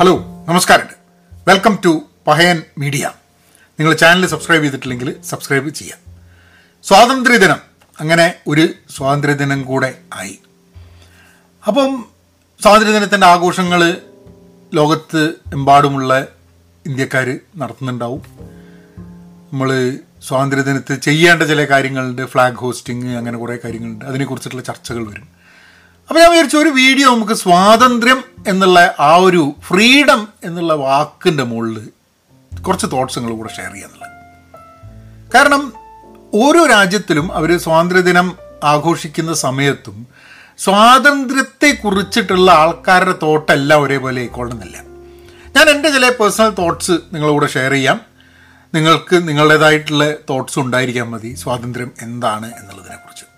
Hello നമസ്കാരമുണ്ട് welcome to Pahayan media. നിങ്ങൾ channel subscribe ചെയ്തിട്ടില്ലെങ്കിൽ സബ്സ്ക്രൈബ് ചെയ്യാം. സ്വാതന്ത്ര്യദിനം. അങ്ങനെ ഒരു സ്വാതന്ത്ര്യദിനം കൂടെ ആയി. അപ്പം സ്വാതന്ത്ര്യദിനത്തിന്റെ ആഘോഷങ്ങൾ ലോകത്ത് എമ്പാടുമുള്ള ഇന്ത്യക്കാർ നടത്തുന്നുണ്ടാവും. നമ്മൾ സ്വാതന്ത്ര്യദിനത്തിൽ ചെയ്യേണ്ട ചില കാര്യങ്ങളുണ്ട്. ഫ്ലാഗ് ഹോസ്റ്റിംഗ് അങ്ങനെ കുറേ കാര്യങ്ങളുണ്ട്. അതിനെക്കുറിച്ചിട്ടുള്ള ചർച്ചകൾ വരും. അപ്പോൾ ഞാൻ വിചാരിച്ചു ഒരു വീഡിയോ നമുക്ക് സ്വാതന്ത്ര്യം എന്നുള്ള ആ ഒരു ഫ്രീഡം എന്നുള്ള വാക്കിന്റെ മുകളിൽ കുറച്ച് തോട്ട്സ് നിങ്ങൾ കൂടെ ഷെയർ ചെയ്യാന്നുള്ളത് കാരണം ഓരോ രാജ്യത്തിലും അവർ സ്വാതന്ത്ര്യദിനം ആഘോഷിക്കുന്ന സമയത്തും സ്വാതന്ത്ര്യത്തെ കുറിച്ചിട്ടുള്ള ആൾക്കാരുടെ തോട്ടെല്ലാം ഒരേപോലെ ആയിക്കൊള്ളുന്നില്ല. ഞാൻ എന്റെ ചില പേഴ്സണൽ തോട്ട്സ് നിങ്ങളുടെ ഷെയർ ചെയ്യാം. നിങ്ങൾക്ക് നിങ്ങളുടേതായിട്ടുള്ള തോട്ട്സ് ഉണ്ടായിരിക്കാൻ മതി. സ്വാതന്ത്ര്യം എന്താണ് എന്നുള്ളതിനെക്കുറിച്ച്.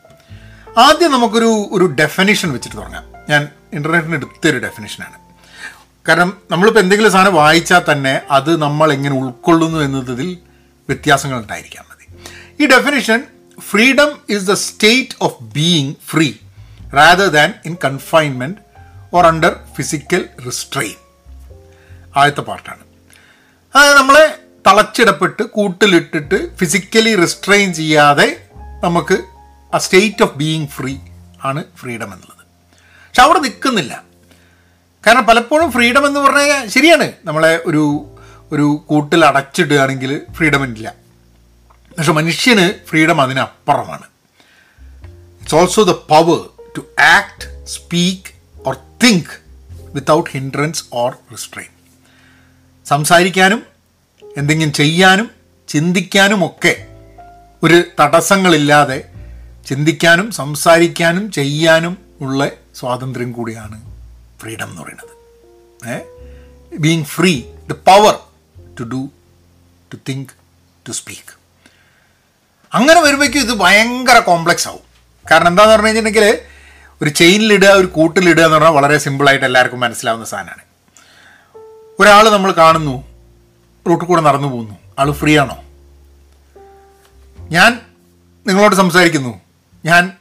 ആദ്യം നമുക്കൊരു ഒരു ഡെഫിനേഷൻ വെച്ചിട്ട് തുടങ്ങാം. ഞാൻ ഇന്റർനെറ്റിന് എടുത്തൊരു ഡെഫിനേഷനാണ് കാരണം നമ്മളിപ്പോൾ എന്തെങ്കിലും സാധനം വായിച്ചാൽ തന്നെ അത് നമ്മൾ എങ്ങനെ ഉൾക്കൊള്ളുന്നു എന്നതിൽ വ്യത്യാസങ്ങൾ ഉണ്ടായിരിക്കാൻ മതി. ഈ definition freedom is the state of being free rather than in confinement or under physical restrain ആദ്യത്തെ പാർട്ടാണ് അതായത് നമ്മളെ തളച്ചിടപ്പെട്ട് കൂട്ടിലിട്ടിട്ട് ഫിസിക്കലി റിസ്ട്രെയിൻ ചെയ്യാതെ നമുക്ക് ആ സ്റ്റേറ്റ് ഓഫ് ബീയിങ് ഫ്രീ ആണ് ഫ്രീഡം എന്നുള്ളത്. പക്ഷെ അവിടെ നിൽക്കുന്നില്ല കാരണം പലപ്പോഴും ഫ്രീഡം എന്ന് പറഞ്ഞാൽ ശരിയാണ്. നമ്മളെ ഒരു ഒരു കൂട്ടിൽ അടച്ചിടുകയാണെങ്കിൽ ഫ്രീഡം ഇല്ല. പക്ഷെ മനുഷ്യന് freedom അതിനപ്പുറമാണ്. It's also the power to act speak or think without hindrance or restrain സംസാരിക്കാനും എന്തെങ്കിലും ചെയ്യാനും ചിന്തിക്കാനും ഒക്കെ ഒരു തടസ്സങ്ങളില്ലാതെ ചിന്തിക്കാനും സംസാരിക്കാനും ചെയ്യാനും ഉള്ള സ്വാതന്ത്ര്യം കൂടിയാണ് ഫ്രീഡം എന്ന് പറയുന്നത്. ഏ? Being free the power to do to think to speak അങ്ങനെ വരുമ്പോഴേക്കും ഇത് ഭയങ്കര കോംപ്ലക്സ് ആവും. കാരണം എന്താന്ന് പറഞ്ഞു കഴിഞ്ഞിട്ടുണ്ടെങ്കിൽ ഒരു ചെയിനിലിടുക ഒരു കൂട്ടിലിടുക എന്ന് പറഞ്ഞാൽ വളരെ സിമ്പിളായിട്ട് എല്ലാവർക്കും മനസ്സിലാവുന്ന സാധനമാണ്. ഒരാൾ നമ്മൾ കാണുന്നു റൂട്ടിൽ കൂടെ നടന്നു പോകുന്നു. ആൾ ഫ്രീ ആണോ? ഞാൻ നിങ്ങളോട് സംസാരിക്കുന്നു. ഞാൻ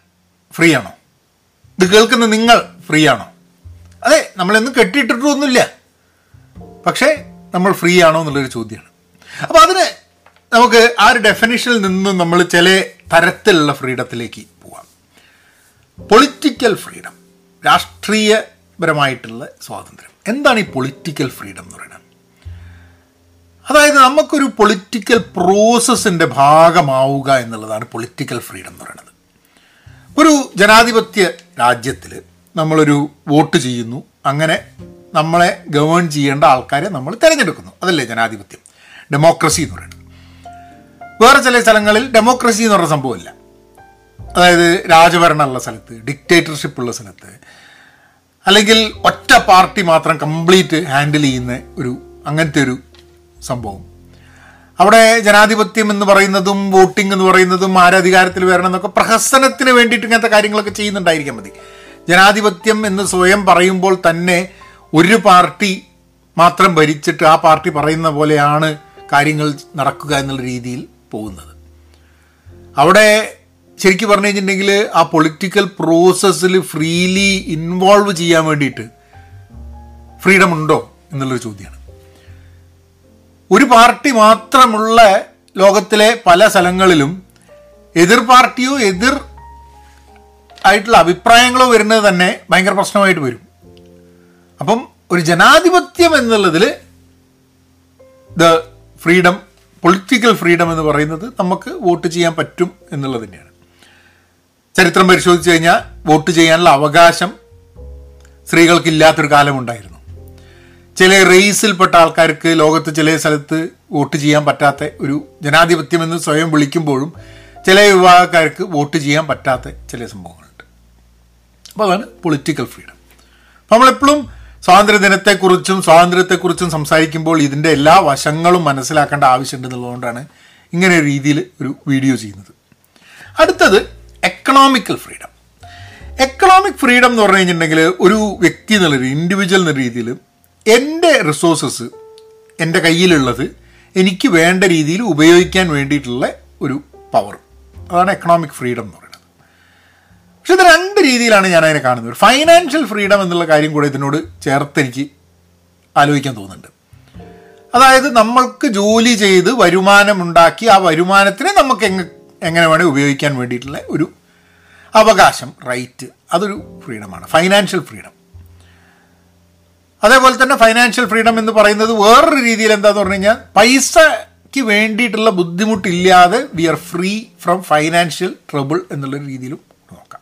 ഫ്രീ ആണോ ഇത് കേൾക്കുന്ന നിങ്ങൾ ഫ്രീ ആണോ അതെ നമ്മളെന്നും കെട്ടിയിട്ടിട്ടൊന്നുമില്ല. പക്ഷേ നമ്മൾ ഫ്രീ ആണോ എന്നുള്ളൊരു ചോദ്യമാണ്. അപ്പോൾ അതിന് നമുക്ക് ആ ഒരു ഡെഫിനിഷനിൽ നിന്നും നമ്മൾ ചില തരത്തിലുള്ള ഫ്രീഡത്തിലേക്ക് പോവാം. പൊളിറ്റിക്കൽ ഫ്രീഡം രാഷ്ട്രീയപരമായിട്ടുള്ള സ്വാതന്ത്ര്യം. എന്താണ് ഈ പൊളിറ്റിക്കൽ ഫ്രീഡം എന്ന് പറയുന്നത്? അതായത് നമുക്കൊരു പൊളിറ്റിക്കൽ പ്രോസസ്സിന്റെ ഭാഗമാവുക എന്നുള്ളതാണ് പൊളിറ്റിക്കൽ ഫ്രീഡം എന്ന് പറയുന്നത്. ഒരു ജനാധിപത്യ രാജ്യത്തിൽ നമ്മളൊരു വോട്ട് ചെയ്യുന്നു അങ്ങനെ നമ്മളെ ഗവേൺ ചെയ്യേണ്ട ആൾക്കാരെ നമ്മൾ തിരഞ്ഞെടുക്കുന്നു. അതല്ലേ ജനാധിപത്യം? ഡെമോക്രസി എന്ന് പറയുന്നത്. വേറെ ചില സ്ഥലങ്ങളിൽ ഡെമോക്രസി എന്ന് പറഞ്ഞ സംഭവമില്ല. അതായത് രാജഭരണമുള്ള സ്ഥലത്ത് ഡിക്റ്റേറ്റർഷിപ്പ് ഉള്ള സ്ഥലത്ത് അല്ലെങ്കിൽ ഒറ്റ പാർട്ടി മാത്രം കംപ്ലീറ്റ് ഹാൻഡിൽ ചെയ്യുന്ന ഒരു അങ്ങനത്തെ ഒരു സംഭവം. അവിടെ ജനാധിപത്യം എന്ന് പറയുന്നതും വോട്ടിംഗ് എന്ന് പറയുന്നതും ആരധികാരത്തിൽ വരണം എന്നൊക്കെ പ്രഹസനത്തിന് വേണ്ടിയിട്ട് ഇങ്ങനത്തെ കാര്യങ്ങളൊക്കെ ചെയ്യുന്നുണ്ടായിരിക്കാൻ മതി. ജനാധിപത്യം എന്ന് സ്വയം പറയുമ്പോൾ തന്നെ ഒരു പാർട്ടി മാത്രം ഭരിച്ചിട്ട് ആ പാർട്ടി പറയുന്ന പോലെയാണ് കാര്യങ്ങൾ നടക്കുക എന്നുള്ള രീതിയിൽ പോകുന്നത്. അവിടെ ശരിക്കും പറഞ്ഞു കഴിഞ്ഞിട്ടുണ്ടെങ്കിൽ ആ പൊളിറ്റിക്കൽ പ്രോസസ്സിൽ ഫ്രീലി ഇൻവോൾവ് ചെയ്യാൻ വേണ്ടിയിട്ട് ഫ്രീഡം ഉണ്ടോ എന്നുള്ളൊരു ചോദ്യമാണ്. ഒരു പാർട്ടി മാത്രമുള്ള ലോകത്തിലെ പല സ്ഥലങ്ങളിലും എതിർ പാർട്ടിയോ എതിർ ആയിട്ടുള്ള അഭിപ്രായങ്ങളോ വരുന്നത് തന്നെ ഭയങ്കര പ്രശ്നമായിട്ട് വരും. അപ്പം ഒരു ജനാധിപത്യം എന്നുള്ളതിൽ ദ ഫ്രീഡം പൊളിറ്റിക്കൽ ഫ്രീഡം എന്ന് പറയുന്നത് നമുക്ക് വോട്ട് ചെയ്യാൻ പറ്റും എന്നുള്ളത് തന്നെയാണ്. ചരിത്രം പരിശോധിച്ച് കഴിഞ്ഞാൽ വോട്ട് ചെയ്യാനുള്ള അവകാശം സ്ത്രീകൾക്കില്ലാത്തൊരു കാലമുണ്ടായിരുന്നു. ചില റേസിൽപ്പെട്ട ആൾക്കാർക്ക് ലോകത്ത് ചില സ്ഥലത്ത് വോട്ട് ചെയ്യാൻ പറ്റാത്ത ഒരു ജനാധിപത്യമെന്ന് സ്വയം വിളിക്കുമ്പോഴും ചില വിഭാഗക്കാർക്ക് വോട്ട് ചെയ്യാൻ പറ്റാത്ത ചില സംഭവങ്ങളുണ്ട്. അപ്പോൾ അതാണ് പൊളിറ്റിക്കൽ ഫ്രീഡം അപ്പോൾ നമ്മളെപ്പോഴും സ്വാതന്ത്ര്യദിനത്തെക്കുറിച്ചും സ്വാതന്ത്ര്യത്തെക്കുറിച്ചും സംസാരിക്കുമ്പോൾ ഇതിന്റെ എല്ലാ വശങ്ങളും മനസ്സിലാക്കേണ്ട ആവശ്യമുണ്ടെന്നുള്ളതുകൊണ്ടാണ് ഇങ്ങനെ ഒരു രീതിയിൽ ഒരു വീഡിയോ ചെയ്യുന്നത്. അടുത്തത് എക്കണോമിക്കൽ ഫ്രീഡം എക്കണോമിക് ഫ്രീഡം എന്ന് പറഞ്ഞു കഴിഞ്ഞിട്ടുണ്ടെങ്കിൽ ഒരു വ്യക്തി എന്നുള്ള ഇൻഡിവിജ്വൽ എന്ന രീതിയിൽ എന്റെ റിസോഴ്സസ് എന്റെ കയ്യിലുള്ളത് എനിക്ക് വേണ്ട രീതിയിൽ ഉപയോഗിക്കാൻ വേണ്ടിയിട്ടുള്ള ഒരു പവർ അതാണ് എക്കണോമിക് ഫ്രീഡം എന്ന് പറയുന്നത്. പക്ഷെ ഇത് രണ്ട് രീതിയിലാണ് ഞാൻ അതിനെ കാണുന്നത്. ഫൈനാൻഷ്യൽ ഫ്രീഡം എന്നുള്ള കാര്യം കൂടെ ഇതിനോട് ചേർത്ത് എനിക്ക് ആലോചിക്കാൻ തോന്നുന്നുണ്ട്. അതായത് നമ്മൾക്ക് ജോലി ചെയ്ത് വരുമാനമുണ്ടാക്കി ആ വരുമാനത്തിനെ നമുക്ക് എങ്ങ എങ്ങനെ വേണേൽ ഉപയോഗിക്കാൻ വേണ്ടിയിട്ടുള്ള ഒരു അവകാശം റൈറ്റ് അതൊരു ഫ്രീഡമാണ് ഫൈനാൻഷ്യൽ ഫ്രീഡം അതേപോലെ തന്നെ ഫൈനാൻഷ്യൽ ഫ്രീഡം എന്ന് പറയുന്നത് വേറൊരു രീതിയിൽ എന്താന്ന് പറഞ്ഞു കഴിഞ്ഞാൽ പൈസയ്ക്ക് വേണ്ടിയിട്ടുള്ള ബുദ്ധിമുട്ടില്ലാതെ we are free from financial trouble എന്നുള്ള രീതിയിലും നോക്കാം.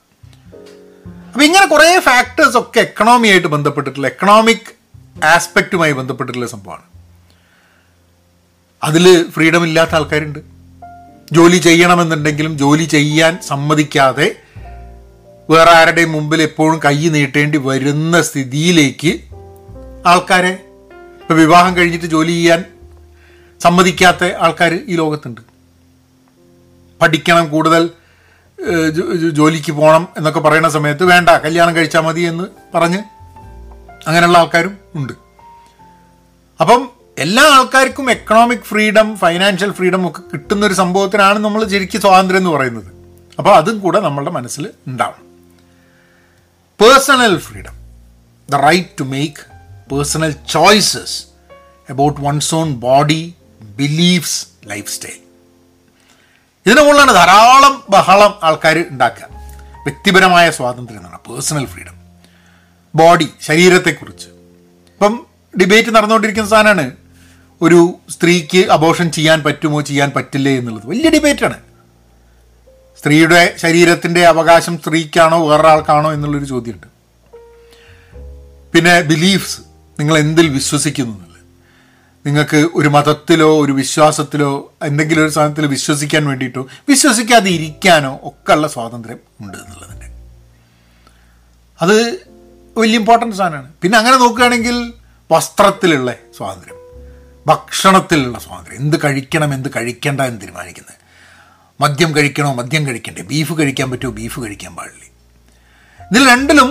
അപ്പം ഇങ്ങനെ കുറേ ഫാക്ടേഴ്സ് ഒക്കെ എക്കണോമിയായിട്ട് ബന്ധപ്പെട്ടിട്ടുള്ള എക്കണോമിക് ആസ്പെക്റ്റുമായി ബന്ധപ്പെട്ടിട്ടുള്ള സംഭവമാണ്. അതിൽ ഫ്രീഡം ഇല്ലാത്ത ആൾക്കാരുണ്ട്. ജോലി ചെയ്യണമെന്നുണ്ടെങ്കിലും ജോലി ചെയ്യാൻ സമ്മതിക്കാതെ വേറെ ആരുടെയും മുമ്പിൽ എപ്പോഴും കൈ നീട്ടേണ്ടി വരുന്ന സ്ഥിതിയിലേക്ക് ആൾക്കാരെ ഇപ്പം വിവാഹം കഴിഞ്ഞിട്ട് ജോലി ചെയ്യാൻ സമ്മതിക്കാത്ത ആൾക്കാർ ഈ ലോകത്തുണ്ട്. പഠിക്കണം കൂടുതൽ ജോലിക്ക് പോകണം എന്നൊക്കെ പറയുന്ന സമയത്ത് വേണ്ട കല്യാണം കഴിച്ചാൽ മതി എന്ന് പറഞ്ഞ് അങ്ങനെയുള്ള ആൾക്കാരും ഉണ്ട്. അപ്പം എല്ലാ ആൾക്കാർക്കും എക്കണോമിക് ഫ്രീഡം ഫൈനാൻഷ്യൽ ഫ്രീഡം ഒക്കെ കിട്ടുന്ന ഒരു സംഭവത്തിനാണ് നമ്മൾ ശരിക്കും സ്വാതന്ത്ര്യം എന്ന് പറയുന്നത്. അപ്പോൾ അതും കൂടെ നമ്മളുടെ മനസ്സിൽ ഉണ്ടാവണം. Personal freedom the right to make personal choices about one's own body beliefs lifestyle ഇതിനു മുകളിലാണ് ധാരാളം ബഹളം ആൾക്കാർ ഉണ്ടാക്കുക. വ്യക്തിപരമായ സ്വാതന്ത്ര്യം എന്നാണ്. പേഴ്സണൽ ഫ്രീഡം ബോഡി ശരീരത്തെക്കുറിച്ച്. ഇപ്പം ഡിബേറ്റ് നടന്നുകൊണ്ടിരിക്കുന്ന സാധനമാണ്. ഒരു സ്ത്രീക്ക് അബോഷൻ ചെയ്യാൻ പറ്റുമോ ചെയ്യാൻ പറ്റില്ലേ എന്നുള്ളത്. വലിയ ഡിബേറ്റാണ് സ്ത്രീയുടെ ശരീരത്തിന്റെ അവകാശം സ്ത്രീക്കാണോ വേറൊരാൾക്കാണോ എന്നുള്ളൊരു ചോദ്യമുണ്ട്. പിന്നെ ബിലീഫ്സ് നിങ്ങൾ എന്തിൽ വിശ്വസിക്കുന്നു നിങ്ങൾക്ക് ഒരു മതത്തിലോ ഒരു വിശ്വാസത്തിലോ എന്തെങ്കിലും ഒരു സാധനത്തിൽ വിശ്വസിക്കാൻ വേണ്ടിയിട്ടോ വിശ്വസിക്കാതെ ഇരിക്കാനോ ഒക്കെ ഉള്ള സ്വാതന്ത്ര്യം ഉണ്ട് എന്നുള്ളതിന്റെ അത് വലിയ ഇമ്പോർട്ടന്റ് സാധനമാണ്. പിന്നെ അങ്ങനെ നോക്കുകയാണെങ്കിൽ വസ്ത്രത്തിലുള്ള സ്വാതന്ത്ര്യം ഭക്ഷണത്തിലുള്ള സ്വാതന്ത്ര്യം. എന്ത് കഴിക്കണം എന്ത് കഴിക്കേണ്ട എന്ന് തീരുമാനിക്കുന്നത്. മദ്യം കഴിക്കണോ മദ്യം കഴിക്കണ്ടേ? ബീഫ് കഴിക്കാൻ പറ്റുമോ? ബീഫ് കഴിക്കാൻ പാടില്ലേ? ഇതിൽ രണ്ടിലും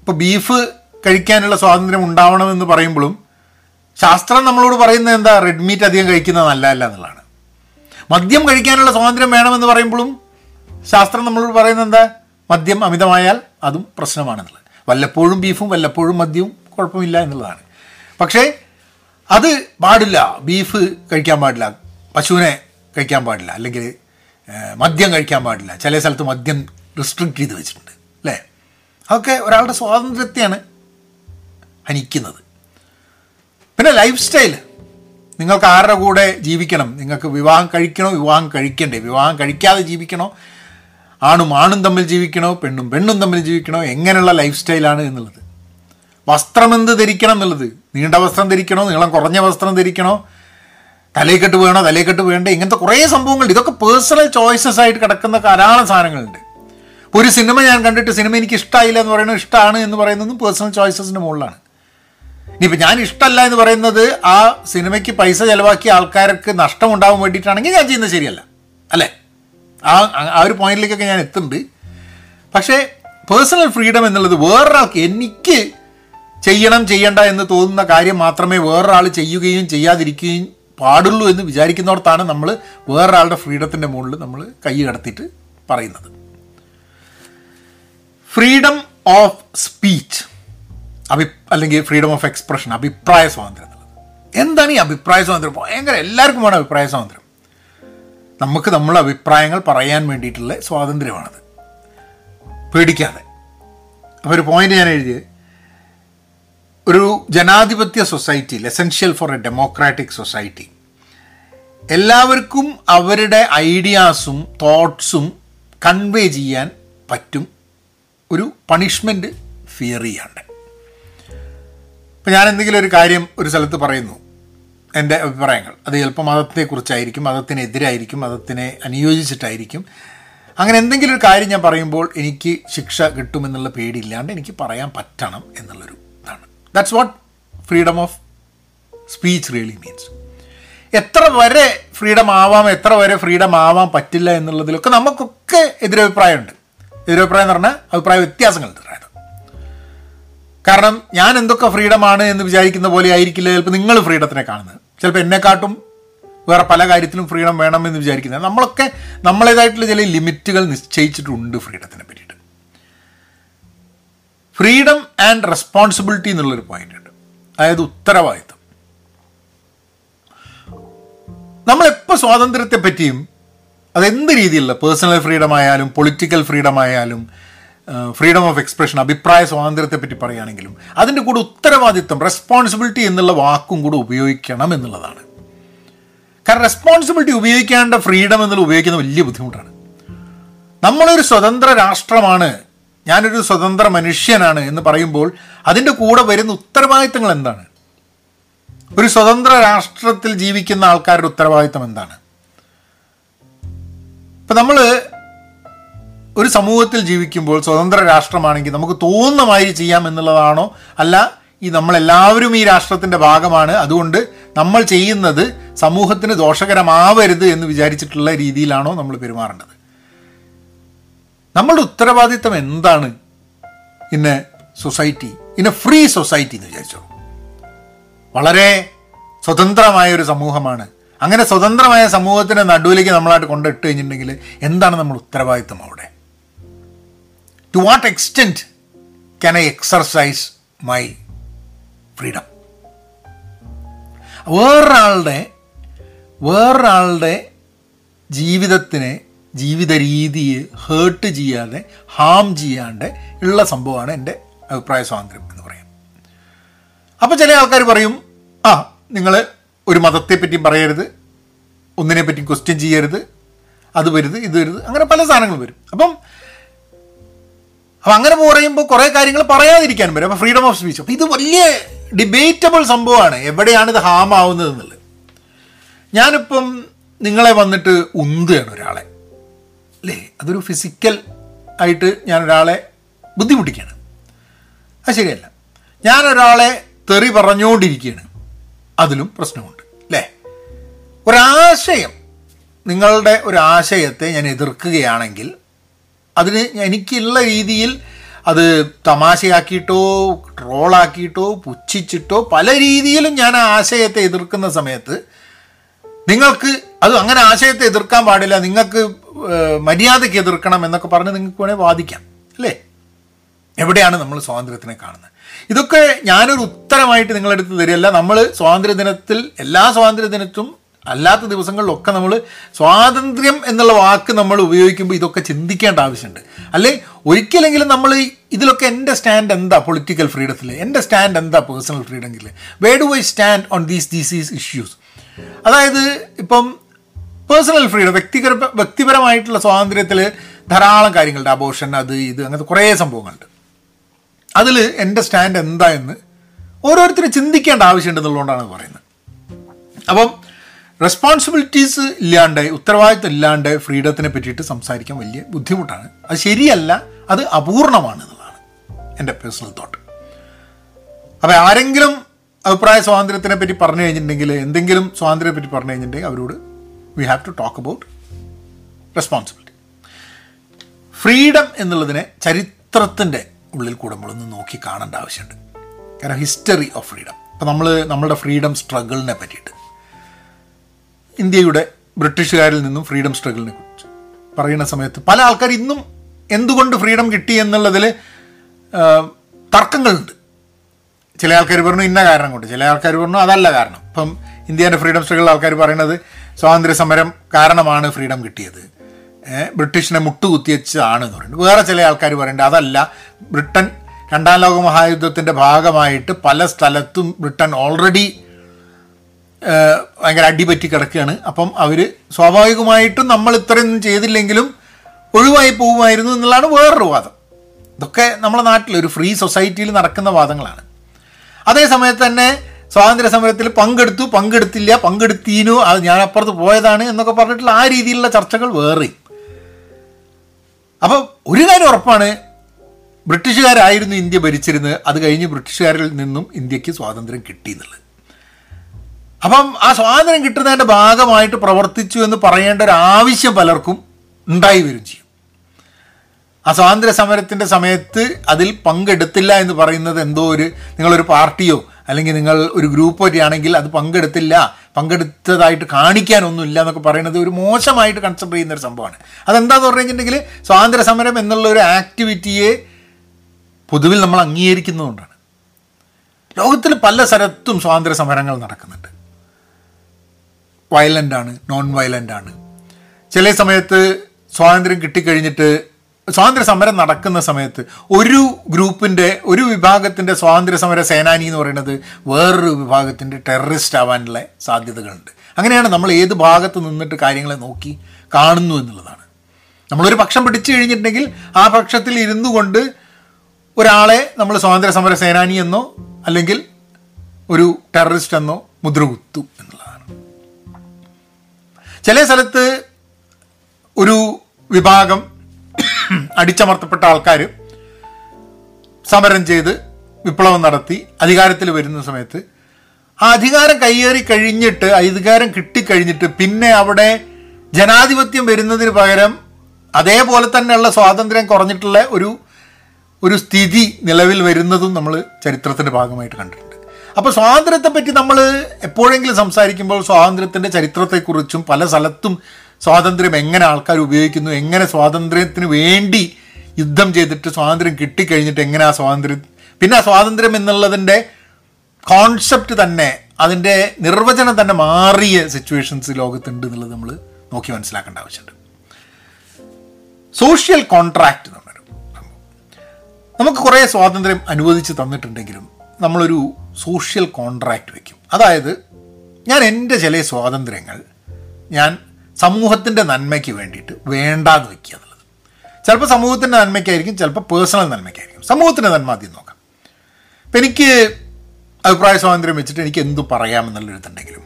ഇപ്പോൾ ബീഫ് കഴിക്കാനുള്ള സ്വാതന്ത്ര്യം ഉണ്ടാവണമെന്ന് പറയുമ്പോഴും ശാസ്ത്രം നമ്മളോട് പറയുന്നത് എന്താ? റെഡ് മീറ്റ് അധികം കഴിക്കുന്നത് നല്ലതല്ല എന്നുള്ളതാണ്. മദ്യം കഴിക്കാനുള്ള സ്വാതന്ത്ര്യം വേണമെന്ന് പറയുമ്പോഴും ശാസ്ത്രം നമ്മളോട് പറയുന്നത് എന്താ? മദ്യം അമിതമായാൽ അതും പ്രശ്നമാണെന്നുള്ളത് വല്ലപ്പോഴും ബീഫും വല്ലപ്പോഴും മദ്യവും കുഴപ്പമില്ല എന്നുള്ളതാണ്. പക്ഷേ അത് പാടില്ല. ബീഫ് കഴിക്കാൻ പാടില്ല. പശുവിനെ കഴിക്കാൻ പാടില്ല. അല്ലെങ്കിൽ മദ്യം കഴിക്കാൻ പാടില്ല. ചില സ്ഥലത്ത് മദ്യം റിസ്ട്രിക്റ്റ് ചെയ്ത് വെച്ചിട്ടുണ്ട്. അല്ലേ? അതൊക്കെ ഒരാളുടെ സ്വാതന്ത്ര്യത്തെയാണ് ഹനിക്കുന്നത്. പിന്നെ ലൈഫ് സ്റ്റൈൽ നിങ്ങൾക്ക് ആരുടെ കൂടെ ജീവിക്കണം? നിങ്ങൾക്ക് വിവാഹം കഴിക്കണോ? വിവാഹം കഴിക്കണ്ടേ? വിവാഹം കഴിക്കാതെ ജീവിക്കണോ? ആണും ആണും തമ്മിൽ ജീവിക്കണോ? പെണ്ണും പെണ്ണും തമ്മിൽ ജീവിക്കണോ? എങ്ങനെയുള്ള ലൈഫ് സ്റ്റൈലാണ് എന്നുള്ളത്. വസ്ത്രം എന്ത് ധരിക്കണം എന്നുള്ളത്? നീണ്ട വസ്ത്രം ധരിക്കണോ? നീളം കുറഞ്ഞ വസ്ത്രം ധരിക്കണോ? തലയിക്കെട്ട് വേണോ? തലയിക്കെട്ട് വേണ്ടേ? ഇങ്ങനത്തെ കുറേ സംഭവങ്ങളുണ്ട്. ഇതൊക്കെ പേഴ്സണൽ ചോയ്സസ് ആയിട്ട് കിടക്കുന്ന ധാരാളം സാധനങ്ങളുണ്ട്. ഒരു സിനിമ ഞാൻ കണ്ടിട്ട് സിനിമ എനിക്ക് ഇഷ്ടമായില്ല എന്ന് പറയുന്നത് ഇഷ്ടമാണ് എന്ന് പറയുന്നതും പേഴ്സണൽ ചോയ്സസിന്റെ മുകളിലാണ്. ഇനിയിപ്പോൾ ഞാൻ ഇഷ്ടമല്ല എന്ന് പറയുന്നത് ആ സിനിമയ്ക്ക് പൈസ ചെലവാക്കിയ ആൾക്കാർക്ക് നഷ്ടം ഉണ്ടാവാൻ വേണ്ടിയിട്ടാണെങ്കിൽ ഞാൻ ചെയ്യുന്നത് ശരിയല്ല. അല്ലേ? ആ ആ ഒരു പോയിന്റിലേക്കൊക്കെ ഞാൻ എത്തുന്നുണ്ട്. പക്ഷേ പേഴ്സണൽ ഫ്രീഡം എന്നുള്ളത് വേറൊരാൾക്ക് എനിക്ക് ചെയ്യണം ചെയ്യണ്ട എന്ന് തോന്നുന്ന കാര്യം മാത്രമേ വേറൊരാൾ ചെയ്യുകയും ചെയ്യാതിരിക്കുകയും പാടുള്ളൂ എന്ന് വിചാരിക്കുന്നിടത്താണ് നമ്മൾ വേറൊരാളുടെ ഫ്രീഡത്തിന്റെ മുകളിൽ നമ്മൾ കൈ കടത്തിയിട്ട് പറയുന്നത്. Freedom of speech. അഭി അല്ലെങ്കിൽ ഫ്രീഡം ഓഫ് എക്സ്പ്രഷൻ അഭിപ്രായ സ്വാതന്ത്ര്യം എന്നുള്ളത്. എന്താണ് ഈ അഭിപ്രായ സ്വാതന്ത്ര്യം? ഭയങ്കര എല്ലാവർക്കും വേണം അഭിപ്രായ സ്വാതന്ത്ര്യം. നമുക്ക് നമ്മളെ അഭിപ്രായങ്ങൾ പറയാൻ വേണ്ടിയിട്ടുള്ള സ്വാതന്ത്ര്യമാണത്. പേടിക്കാതെ. അപ്പോൾ ഒരു പോയിന്റ് ഞാൻ എഴുതിയത് ഒരു ജനാധിപത്യ സൊസൈറ്റിയിൽ essential for a democratic society എല്ലാവർക്കും അവരുടെ ഐഡിയാസും തോട്ട്സും കൺവേ ചെയ്യാൻ പറ്റും. ഒരു പണിഷ്മെന്റ് ചെയ്യാണ്ട് ഇപ്പം ഞാൻ എന്തെങ്കിലും ഒരു കാര്യം ഒരു സ്ഥലത്ത് പറയുന്നു. എന്റെ അഭിപ്രായങ്ങൾ. അത് ചിലപ്പോൾ മതത്തെക്കുറിച്ചായിരിക്കും മതത്തിനെതിരായിരിക്കും മതത്തിനെ അനുയോജിച്ചിട്ടായിരിക്കും. അങ്ങനെ എന്തെങ്കിലും ഒരു കാര്യം ഞാൻ പറയുമ്പോൾ എനിക്ക് ശിക്ഷ കിട്ടുമെന്നുള്ള പേടിയില്ലാണ്ട് എനിക്ക് പറയാൻ പറ്റണം എന്നുള്ളൊരു ഇതാണ്. That's what freedom of speech really means എത്ര വരെ ഫ്രീഡം ആവാം എത്ര വരെ ഫ്രീഡം ആവാൻ പറ്റില്ല എന്നുള്ളതിലൊക്കെ നമുക്കൊക്കെ എതിരഭിപ്രായമുണ്ട്. എതിരഭിപ്രായം എന്ന് പറഞ്ഞാൽ അഭിപ്രായ വ്യത്യാസങ്ങൾ കാരണം ഞാൻ എന്തൊക്കെ ഫ്രീഡം ആണ് എന്ന് വിചാരിക്കുന്ന പോലെ ആയിരിക്കില്ല ചിലപ്പോൾ നിങ്ങൾ ഫ്രീഡത്തിനെ കാണുന്നത്. ചിലപ്പോൾ എന്നെക്കാട്ടും വേറെ പല കാര്യത്തിലും ഫ്രീഡം വേണമെന്ന് വിചാരിക്കുന്നത്. നമ്മളൊക്കെ നമ്മളേതായിട്ടുള്ള ചില ലിമിറ്റുകൾ നിശ്ചയിച്ചിട്ടുണ്ട് ഫ്രീഡത്തിനെ പറ്റിയിട്ട്. ഫ്രീഡം ആൻഡ് റെസ്പോൺസിബിലിറ്റി എന്നുള്ളൊരു പോയിന്റ് ഉണ്ട്. അതായത് ഉത്തരവാദിത്വം. നമ്മളെപ്പോൾ സ്വാതന്ത്ര്യത്തെ പറ്റിയും അതെന്ത് രീതിയിലുള്ള പേഴ്സണൽ ഫ്രീഡം ആയാലും പൊളിറ്റിക്കൽ ഫ്രീഡം ആയാലും ഫ്രീഡം ഓഫ് എക്സ്പ്രഷൻ അഭിപ്രായ സ്വാതന്ത്ര്യത്തെപ്പറ്റി പറയുകയാണെങ്കിലും അതിന്റെ കൂടെ ഉത്തരവാദിത്വം റെസ്പോൺസിബിലിറ്റി എന്നുള്ള വാക്കും കൂടെ ഉപയോഗിക്കണം എന്നുള്ളതാണ്. കാരണം റെസ്പോൺസിബിലിറ്റി ഉപയോഗിക്കേണ്ട ഫ്രീഡം എന്നുള്ള ഉപയോഗിക്കുന്നത് വലിയ ബുദ്ധിമുട്ടാണ്. നമ്മളൊരു സ്വതന്ത്ര രാഷ്ട്രമാണ് ഞാനൊരു സ്വതന്ത്ര മനുഷ്യനാണ് എന്ന് പറയുമ്പോൾ അതിന്റെ കൂടെ വരുന്ന ഉത്തരവാദിത്തങ്ങൾ എന്താണ്? ഒരു സ്വതന്ത്ര രാഷ്ട്രത്തിൽ ജീവിക്കുന്ന ആൾക്കാരുടെ ഉത്തരവാദിത്തം എന്താണ്? ഇപ്പം നമ്മൾ ഒരു സമൂഹത്തിൽ ജീവിക്കുമ്പോൾ സ്വതന്ത്ര രാഷ്ട്രമാണെങ്കിൽ നമുക്ക് തോന്നുന്ന മാതിരി ചെയ്യാം എന്നുള്ളതാണോ? അല്ല ഈ നമ്മളെല്ലാവരും ഈ രാഷ്ട്രത്തിന്റെ ഭാഗമാണ്. അതുകൊണ്ട് നമ്മൾ ചെയ്യുന്നത് സമൂഹത്തിന് ദോഷകരമാവരുത് എന്ന് വിചാരിച്ചിട്ടുള്ള രീതിയിലാണോ നമ്മൾ പെരുമാറേണ്ടത്? നമ്മളുടെ ഉത്തരവാദിത്തം എന്താണ് ഇന്ന് സൊസൈറ്റി ഇന്ന് ഫ്രീ സൊസൈറ്റി എന്ന് വിചാരിച്ചോ? വളരെ സ്വതന്ത്രമായ ഒരു സമൂഹമാണ്. അങ്ങനെ സ്വതന്ത്രമായ സമൂഹത്തിന്റെ നടുവിലേക്ക് നമ്മളായിട്ട് കൊണ്ടിട്ട് കഴിഞ്ഞിട്ടുണ്ടെങ്കിൽ എന്താണ് നമ്മൾ ഉത്തരവാദിത്തം അവിടെ? To what extent can I exercise my freedom വേറൊരാളുടെ വേറൊരാളുടെ ജീവിതത്തിനെ ജീവിത രീതിയെ ഹേർട്ട് ചെയ്യാതെ ഹാം ചെയ്യാണ്ട് ഉള്ള സംഭവമാണ് എന്റെ അഭിപ്രായ സ്വാതന്ത്ര്യം എന്ന് പറയാം. അപ്പോൾ ചില ആൾക്കാർ പറയും ആ നിങ്ങൾ ഒരു മതത്തെപ്പറ്റി പറയരുത് ഒന്നിനെ പറ്റി ക്വസ്റ്റ്യൻ ചെയ്യരുത് അത് വരുത് ഇത് വരുത് അങ്ങനെ പല സാധനങ്ങൾ വരും. അപ്പം അപ്പം അങ്ങനെ പറയുമ്പോൾ കുറേ കാര്യങ്ങൾ പറയാതിരിക്കാൻ വരും അപ്പോൾ ഫ്രീഡം ഓഫ് സ്പീച്ച് അപ്പോൾ ഇത് വലിയ ഡിബേറ്റബിൾ സംഭവമാണ്. എവിടെയാണ് ഇത് ഹാം ആവുന്നത് എന്നുള്ളത്. ഞാനിപ്പം നിങ്ങളെ വന്നിട്ട് ഉന്തുകയാണ് ഒരാളെ. അല്ലേ? അതൊരു ഫിസിക്കൽ ആയിട്ട് ഞാൻ ഒരാളെ ബുദ്ധിമുട്ടിക്കുകയാണ്. അത് ശരിയല്ല. ഞാൻ ഒരാളെ തെറി പറഞ്ഞുകൊണ്ടിരിക്കുകയാണ് അതിലും പ്രശ്നമുണ്ട്. അല്ലേ? ഒരാശയം. നിങ്ങളുടെ ഒരു ആശയത്തെ ഞാൻ എതിർക്കുകയാണെങ്കിൽ അതിന് എനിക്കുള്ള രീതിയിൽ അത് തമാശയാക്കിയിട്ടോ ട്രോളാക്കിയിട്ടോ പുച്ഛിച്ചിട്ടോ പല രീതിയിലും ഞാൻ ആ ആശയത്തെ എതിർക്കുന്ന സമയത്ത് നിങ്ങൾക്ക് അത് അങ്ങനെ ആശയത്തെ എതിർക്കാൻ പാടില്ല. നിങ്ങൾക്ക് മര്യാദയ്ക്ക് എതിർക്കണം എന്നൊക്കെ പറഞ്ഞ് നിങ്ങൾക്ക് വേണേൽ വാദിക്കാം. അല്ലേ? എവിടെയാണ് നമ്മൾ സ്വാതന്ത്ര്യത്തിനെ കാണുന്നത്? ഇതൊക്കെ ഞാനൊരു ഉത്തരമായിട്ട് നിങ്ങളെടുത്ത് തരികയല്ല. നമ്മൾ സ്വാതന്ത്ര്യദിനത്തിൽ എല്ലാ സ്വാതന്ത്ര്യദിനത്തും അല്ലാത്ത ദിവസങ്ങളിലൊക്കെ നമ്മൾ സ്വാതന്ത്ര്യം എന്നുള്ള വാക്ക് നമ്മൾ ഉപയോഗിക്കുമ്പോൾ ഇതൊക്കെ ചിന്തിക്കേണ്ട ആവശ്യമുണ്ട്. അല്ലെ ഒരിക്കലെങ്കിലും നമ്മൾ ഇതിലൊക്കെ എന്റെ സ്റ്റാൻഡ് എന്താ പൊളിറ്റിക്കൽ ഫ്രീഡത്തിൽ എന്റെ സ്റ്റാൻഡ് എന്താ personal ഫ്രീഡമെങ്കിൽ where do I stand on these these is issues അതായത് ഇപ്പം പേഴ്സണൽ ഫ്രീഡം വ്യക്തിപര വ്യക്തിപരമായിട്ടുള്ള സ്വാതന്ത്ര്യത്തിൽ ധാരാളം കാര്യങ്ങളുണ്ട്. അബോഷൻ അത് ഇത് അങ്ങനത്തെ കുറേ സംഭവങ്ങളുണ്ട്. അതിൽ എന്റെ സ്റ്റാൻഡ് എന്താ എന്ന് ഓരോരുത്തരും ചിന്തിക്കേണ്ട ആവശ്യമുണ്ടെന്നുള്ളതുകൊണ്ടാണ് പറയുന്നത്. അപ്പം റെസ്പോൺസിബിലിറ്റീസ് ഇല്ലാണ്ട് ഉത്തരവാദിത്തം ഇല്ലാണ്ട് ഫ്രീഡത്തിനെ പറ്റിയിട്ട് സംസാരിക്കാൻ വലിയ ബുദ്ധിമുട്ടാണ്. അത് ശരിയല്ല അത് അപൂർണമാണ് എന്നുള്ളതാണ് എന്റെ പേഴ്സണൽ തോട്ട് അപ്പോൾ ആരെങ്കിലും അഭിപ്രായ സ്വാതന്ത്ര്യത്തിനെ പറ്റി പറഞ്ഞു കഴിഞ്ഞിട്ടുണ്ടെങ്കിൽ എന്തെങ്കിലും സ്വാതന്ത്ര്യത്തെ പറ്റി പറഞ്ഞു കഴിഞ്ഞിട്ടുണ്ടെങ്കിൽ അവരോട് we have to talk about responsibility freedom എന്നുള്ളതിനെ ചരിത്രത്തിന്റെ ഉള്ളിൽ കൂടെ നമ്മളൊന്ന് നോക്കി കാണേണ്ട ആവശ്യമുണ്ട്. കാരണം ഹിസ്റ്ററി ഓഫ് ഫ്രീഡം അപ്പോൾ നമ്മൾ നമ്മളുടെ ഫ്രീഡം സ്ട്രഗിളിനെ പറ്റിയിട്ട് ഇന്ത്യയുടെ ബ്രിട്ടീഷുകാരിൽ നിന്നും ഫ്രീഡം സ്ട്രഗിളിനെ കുറിച്ച് പറയുന്ന സമയത്ത് പല ആൾക്കാർ ഇന്നും എന്തുകൊണ്ട് ഫ്രീഡം കിട്ടി എന്നുള്ളതിൽ തർക്കങ്ങളുണ്ട്. ചില ആൾക്കാർ പറഞ്ഞു ഇന്ന കാരണം കൊണ്ട് ചില ആൾക്കാർ പറഞ്ഞു അതല്ല കാരണം. ഇപ്പം ഇന്ത്യേന്റെ ഫ്രീഡം സ്ട്രഗിളിൽ ആൾക്കാർ പറയുന്നത് സ്വാതന്ത്ര്യ സമരം കാരണമാണ് ഫ്രീഡം കിട്ടിയത്. ബ്രിട്ടീഷിനെ മുട്ടുകുത്തിയച്ചാണ് എന്ന് പറയുന്നത്. വേറെ ചില ആൾക്കാർ പറയുന്നത് അതല്ല ബ്രിട്ടൻ രണ്ടാം ലോക മഹായുദ്ധത്തിന്റെ ഭാഗമായിട്ട് പല സ്ഥലത്തും ബ്രിട്ടൻ ഓൾറെഡി ഭയങ്കര അടിപറ്റി കിടക്കുകയാണ്. അപ്പം അവർ സ്വാഭാവികമായിട്ടും നമ്മൾ ഇത്രയൊന്നും ചെയ്തില്ലെങ്കിലും ഒഴിവായി പോകുമായിരുന്നു എന്നുള്ളതാണ് വേറൊരു വാദം. ഇതൊക്കെ നമ്മുടെ നാട്ടിൽ ഒരു ഫ്രീ സൊസൈറ്റിയിൽ നടക്കുന്ന വാദങ്ങളാണ്. അതേ സമയത്ത് തന്നെ സ്വാതന്ത്ര്യ സമരത്തിൽ പങ്കെടുത്തു പങ്കെടുത്തില്ല പങ്കെടുത്തീനു അത് ഞാൻ അപ്പുറത്ത് പോയതാണ് എന്നൊക്കെ പറഞ്ഞിട്ടുള്ള ആ രീതിയിലുള്ള ചർച്ചകൾ വേറെയും. അപ്പോൾ ഒരു കാര്യം ഉറപ്പാണ് ബ്രിട്ടീഷുകാരായിരുന്നു ഇന്ത്യ ഭരിച്ചിരുന്നത്. അത് കഴിഞ്ഞ് ബ്രിട്ടീഷുകാരിൽ നിന്നും ഇന്ത്യയ്ക്ക് സ്വാതന്ത്ര്യം കിട്ടി എന്നുള്ളത്. അപ്പം ആ സ്വാതന്ത്ര്യം കിട്ടുന്നതിന്റെ ഭാഗമായിട്ട് പ്രവർത്തിച്ചു എന്ന് പറയേണ്ട ഒരു ആവശ്യം പലർക്കും ഉണ്ടായി വരും ചെയ്യും. ആ സ്വാതന്ത്ര്യ സമരത്തിന്റെ സമയത്ത് അതിൽ പങ്കെടുത്തില്ല എന്ന് പറയുന്നത് എന്തോ ഒരു നിങ്ങളൊരു പാർട്ടിയോ അല്ലെങ്കിൽ നിങ്ങൾ ഒരു ഗ്രൂപ്പ് പറ്റിയാണെങ്കിൽ അത് പങ്കെടുത്തില്ല. പങ്കെടുത്തതായിട്ട് കാണിക്കാനൊന്നുമില്ല എന്നൊക്കെ പറയുന്നത് ഒരു മോശമായിട്ട് കൺസിഡർ ചെയ്യുന്ന ഒരു സംഭവമാണ്. അതെന്താന്ന് പറഞ്ഞു കഴിഞ്ഞിട്ടുണ്ടെങ്കിൽ സ്വാതന്ത്ര്യ സമരം എന്നുള്ള ഒരു ആക്ടിവിറ്റിയെ പൊതുവിൽ നമ്മൾ അംഗീകരിക്കുന്നതുകൊണ്ടാണ്. ലോകത്തിൽ പല സ്ഥലത്തും സ്വാതന്ത്ര്യ സമരങ്ങൾ നടക്കുന്നുണ്ട്. വയലന്റ് ആണ് നോൺ വയലന്റ് ആണ്. ചില സമയത്ത് സ്വാതന്ത്ര്യം കിട്ടിക്കഴിഞ്ഞിട്ട് സ്വാതന്ത്ര്യ സമരം നടക്കുന്ന സമയത്ത് ഒരു ഗ്രൂപ്പിന്റെ ഒരു വിഭാഗത്തിന്റെ സ്വാതന്ത്ര്യ സമര സേനാനി എന്ന് പറയുന്നത് വേറൊരു വിഭാഗത്തിന്റെ ടെററിസ്റ്റ് ആവാനുള്ള സാധ്യതകളുണ്ട്. അങ്ങനെയാണ് നമ്മൾ ഏത് ഭാഗത്ത് നിന്നിട്ട് കാര്യങ്ങളെ നോക്കി കാണുന്നു എന്നുള്ളതാണ്. നമ്മളൊരു പക്ഷം പിടിച്ചു കഴിഞ്ഞിട്ടുണ്ടെങ്കിൽ ആ പക്ഷത്തിൽ ഇരുന്നു കൊണ്ട് ഒരാളെ നമ്മൾ സ്വാതന്ത്ര്യ സമര സേനാനി എന്നോ അല്ലെങ്കിൽ ഒരു ടെററിസ്റ്റ് എന്നോ മുദ്ര കുത്തും എന്നുള്ളതാണ്. ചില സ്ഥലത്ത് ഒരു വിഭാഗം അടിച്ചമർത്തപ്പെട്ട ആൾക്കാർ സമരം ചെയ്ത് വിപ്ലവം നടത്തി അധികാരത്തിൽ വരുന്ന സമയത്ത് ആ അധികാരം കയ്യേറി കഴിഞ്ഞിട്ട് അധികാരം കിട്ടിക്കഴിഞ്ഞിട്ട് പിന്നെ അവിടെ ജനാധിപത്യം വരുന്നതിന് പകരം അതേപോലെ തന്നെയുള്ള സ്വാതന്ത്ര്യം കുറഞ്ഞിട്ടുള്ള ഒരു ഒരു സ്ഥിതി നിലവിൽ വരുന്നതും നമ്മൾ ചരിത്രത്തിന്റെ ഭാഗമായിട്ട് കണ്ടിട്ടുണ്ട്. അപ്പോൾ സ്വാതന്ത്ര്യത്തെ പറ്റി നമ്മൾ എപ്പോഴെങ്കിലും സംസാരിക്കുമ്പോൾ സ്വാതന്ത്ര്യത്തിന്റെ ചരിത്രത്തെക്കുറിച്ചും പല സ്ഥലത്തും സ്വാതന്ത്ര്യം എങ്ങനെ ആൾക്കാർ ഉപയോഗിക്കുന്നു എങ്ങനെ സ്വാതന്ത്ര്യത്തിന് വേണ്ടി യുദ്ധം ചെയ്തിട്ട് സ്വാതന്ത്ര്യം കിട്ടിക്കഴിഞ്ഞിട്ട് എങ്ങനെ ആ സ്വാതന്ത്ര്യം പിന്നെ ആ സ്വാതന്ത്ര്യം എന്നുള്ളതിന്റെ കോൺസെപ്റ്റ് തന്നെ അതിന്റെ നിർവചനം തന്നെ മാറിയ സിറ്റുവേഷൻസ് ലോകത്തുണ്ട് എന്നുള്ളത് നമ്മൾ നോക്കി മനസ്സിലാക്കേണ്ട ആവശ്യമുണ്ട്. സോഷ്യൽ കോൺട്രാക്റ്റ് എന്ന് പറഞ്ഞൊരു നമുക്ക് കുറേ സ്വാതന്ത്ര്യം അനുവദിച്ച് തന്നിട്ടുണ്ടെങ്കിലും നമ്മളൊരു സോഷ്യൽ കോൺട്രാക്റ്റ് വയ്ക്കും അതായത് ഞാൻ എന്റെ ചില സ്വാതന്ത്ര്യങ്ങൾ ഞാൻ സമൂഹത്തിന്റെ നന്മയ്ക്ക് വേണ്ടിയിട്ട് വേണ്ടാന്ന് വയ്ക്കുക എന്നുള്ളത്. ചിലപ്പോൾ സമൂഹത്തിന്റെ നന്മയ്ക്കായിരിക്കും ചിലപ്പോൾ പേഴ്സണൽ നന്മയ്ക്കായിരിക്കും. സമൂഹത്തിന്റെ നന്മ ആദ്യം നോക്കാം. ഇപ്പം എനിക്ക് അഭിപ്രായ സ്വാതന്ത്ര്യം വെച്ചിട്ട് എനിക്ക് എന്തു പറയാമെന്നുള്ളൊരിതുണ്ടെങ്കിലും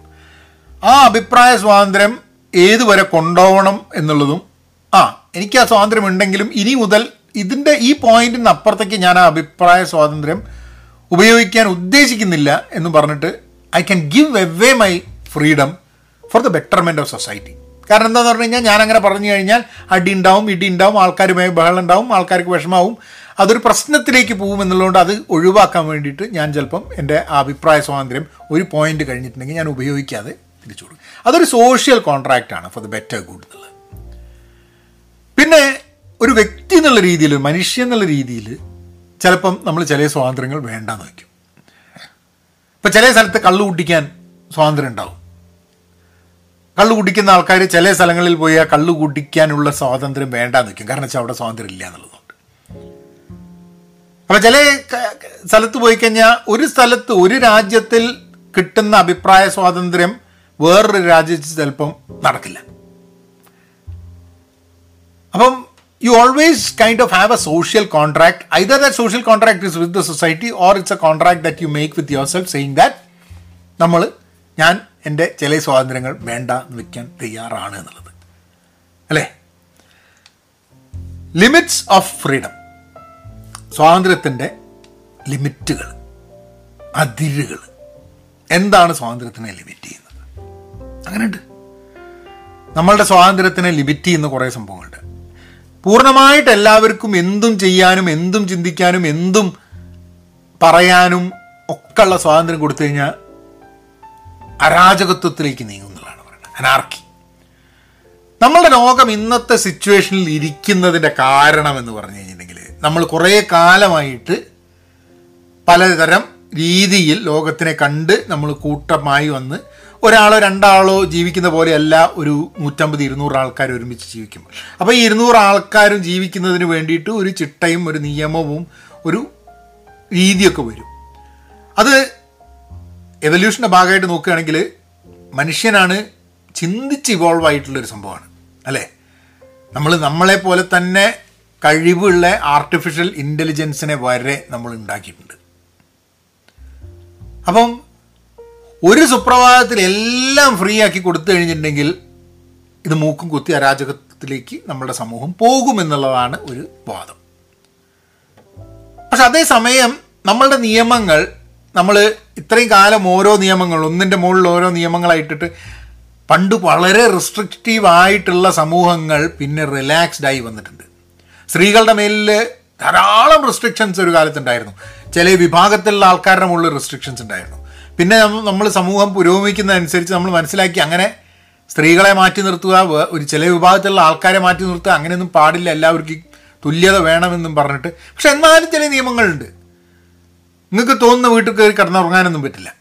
ആ അഭിപ്രായ സ്വാതന്ത്ര്യം ഏതുവരെ കൊണ്ടുപോകണം എന്നുള്ളതും ആ എനിക്ക് ആ സ്വാതന്ത്ര്യം ഉണ്ടെങ്കിലും ഇനി മുതൽ ഇതിന്റെ ഈ പോയിന്റിന് അപ്പുറത്തേക്ക് ഞാൻ ആ അഭിപ്രായ സ്വാതന്ത്ര്യം ഉപയോഗിക്കാൻ ഉദ്ദേശിക്കുന്നില്ല എന്ന് പറഞ്ഞിട്ട് I can give away my freedom for the betterment of society കാരണം എന്താന്ന് പറഞ്ഞു കഴിഞ്ഞാൽ ഞാൻ അങ്ങനെ പറഞ്ഞു കഴിഞ്ഞാൽ അടി ഉണ്ടാവും ഇടി ഉണ്ടാവും ആൾക്കാരുമായി ബഹളം ഉണ്ടാവും ആൾക്കാർക്ക് വിഷമാവും. അതൊരു പ്രശ്നത്തിലേക്ക് പോകും എന്നുള്ളതുകൊണ്ട് അത് ഒഴിവാക്കാൻ വേണ്ടിയിട്ട് ഞാൻ ചിലപ്പം എന്റെ അഭിപ്രായ സ്വാതന്ത്ര്യം ഒരു പോയിന്റ് കഴിഞ്ഞിട്ടുണ്ടെങ്കിൽ ഞാൻ ഉപയോഗിക്കാതെ തിരിച്ചു കൊടുക്കും. അതൊരു സോഷ്യൽ കോൺട്രാക്റ്റ് ആണ് ഫോർ ദ ബെറ്റർ ഗുഡ് എന്നുള്ളത്. പിന്നെ ഒരു വ്യക്തി എന്നുള്ള രീതിയിൽ മനുഷ്യ എന്നുള്ള രീതിയിൽ ചിലപ്പം നമ്മൾ ചില സ്വാതന്ത്ര്യങ്ങൾ വേണ്ടാന്ന് വയ്ക്കും. ഇപ്പം ചില സ്ഥലത്ത് കള്ളു കുടിക്കാൻ സ്വാതന്ത്ര്യം ഉണ്ടാവും. കള്ളു കുടിക്കുന്ന ആൾക്കാർ ചില സ്ഥലങ്ങളിൽ പോയി ആ കള്ളു കുടിക്കാനുള്ള സ്വാതന്ത്ര്യം വേണ്ടാന്ന് വയ്ക്കും. കാരണം വെച്ചാൽ അവിടെ സ്വാതന്ത്ര്യം ഇല്ല എന്നുള്ളതുകൊണ്ട്. അപ്പം ചില സ്ഥലത്ത് പോയി കഴിഞ്ഞാൽ ഒരു സ്ഥലത്ത് ഒരു രാജ്യത്തിൽ കിട്ടുന്ന അഭിപ്രായ സ്വാതന്ത്ര്യം വേറൊരു രാജ്യത്ത് ചിലപ്പം നടക്കില്ല. അപ്പം always kind of have a social contract either that social contract is with the society or it's a contract that you make with yourself saying that നമ്മൾ ഞാൻ എന്റെ ചില സ്വാതന്ത്ര്യങ്ങൾ വേണ്ട എന്ന് വയ്ക്കാൻ തയ്യാറാണ് എന്നുള്ളത്. അല്ലേ? ലിമിറ്റ്സ് ഓഫ് ഫ്രീഡം സ്വാതന്ത്ര്യത്തിന്റെ ലിമിറ്റുകൾ അതിരുകൾ. എന്താണ് സ്വാതന്ത്ര്യത്തിനെ ലിമിറ്റ് ചെയ്യുന്നത്? അങ്ങനെയുണ്ട്. നമ്മളുടെ സ്വാതന്ത്ര്യത്തിനെ ലിമിറ്റ് ചെയ്യുന്ന കുറേ സംഭവങ്ങളുണ്ട്. പൂർണമായിട്ട് എല്ലാവർക്കും എന്തും ചെയ്യാനും എന്തും ചിന്തിക്കാനും എന്തും പറയാനും ഒക്കെയുള്ള സ്വാതന്ത്ര്യം കൊടുത്തു കഴിഞ്ഞാൽ അരാജകത്വത്തിലേക്ക് നീങ്ങുന്നതാണ് പറയുന്നത്. അനാർക്കി. നമ്മളുടെ ലോകം ഇന്നത്തെ സിറ്റുവേഷനിൽ ഇരിക്കുന്നതിന്റെ കാരണം എന്ന് പറഞ്ഞു കഴിഞ്ഞിട്ടുണ്ടെങ്കിൽ നമ്മൾ കുറേ കാലമായിട്ട് പലതരം രീതിയിൽ ലോകത്തിനെ കണ്ട് നമ്മൾ കൂട്ടമായി വന്ന് ഒരാളോ രണ്ടാളോ ജീവിക്കുന്ന പോലെയല്ല ഒരു നൂറ്റമ്പത് ഇരുന്നൂറ് ആൾക്കാർ ഒരുമിച്ച് ജീവിക്കും അപ്പോൾ ഈ ഇരുന്നൂറ് ആൾക്കാരും ജീവിക്കുന്നതിന് വേണ്ടിയിട്ട് ഒരു ചിട്ടയും ഒരു നിയമവും ഒരു രീതിയൊക്കെ വരും. അത് എവല്യൂഷന്റെ ഭാഗമായിട്ട് നോക്കുകയാണെങ്കിൽ മനുഷ്യനാണ് ചിന്തിച്ച് ഇവോൾവ് ആയിട്ടുള്ളൊരു സംഭവമാണ്. അല്ലേ? നമ്മൾ നമ്മളെ പോലെ തന്നെ കഴിവുള്ള ആർട്ടിഫിഷ്യൽ ഇന്റലിജൻസിനെ വരെ നമ്മൾ ഉണ്ടാക്കിയിട്ടുണ്ട്. അപ്പം ഒരു സുപ്രഭാതത്തിൽ എല്ലാം ഫ്രീ ആക്കി കൊടുത്തു കഴിഞ്ഞിട്ടുണ്ടെങ്കിൽ ഇത് മൂക്കും കുത്തി അരാജകത്തിലേക്ക് നമ്മുടെ സമൂഹം പോകുമെന്നുള്ളതാണ് ഒരു വാദം. പക്ഷെ അതേസമയം നമ്മളുടെ നിയമങ്ങൾ നമ്മൾ ഇത്രയും കാലം ഓരോ നിയമങ്ങൾ ഒന്നിന്റെ മുകളിൽ ഓരോ നിയമങ്ങളായിട്ടിട്ട് പണ്ട് വളരെ റെസ്ട്രിക്റ്റീവ് ആയിട്ടുള്ള സമൂഹങ്ങൾ പിന്നെ റിലാക്സ്ഡ് ആയി വന്നിട്ടുണ്ട്. സ്ത്രീകളുടെ മേലിൽ ധാരാളം റെസ്ട്രിക്ഷൻസ് ഒരു കാലത്തുണ്ടായിരുന്നു. ചില വിഭാഗത്തിലുള്ള ആൾക്കാരുടെ മുകളിൽ റെസ്ട്രിക്ഷൻസ് ഉണ്ടായിരുന്നു. പിന്നെ നമ്മൾ സമൂഹം പുരോഗമിക്കുന്നതനുസരിച്ച് നമ്മൾ മനസ്സിലാക്കി അങ്ങനെ സ്ത്രീകളെ മാറ്റി നിർത്തുക ഒരു ചില വിഭാഗത്തിലുള്ള ആൾക്കാരെ മാറ്റി നിർത്തുക അങ്ങനെയൊന്നും പാടില്ല എല്ലാവർക്കും തുല്യത വേണമെന്നും പറഞ്ഞിട്ട്. പക്ഷെ എന്നാലും ചില നിയമങ്ങളുണ്ട്. നിങ്ങൾക്ക് തോന്നുന്ന വീട്ടിൽ കയറി കിടന്നുറങ്ങാനൊന്നും പറ്റില്ല.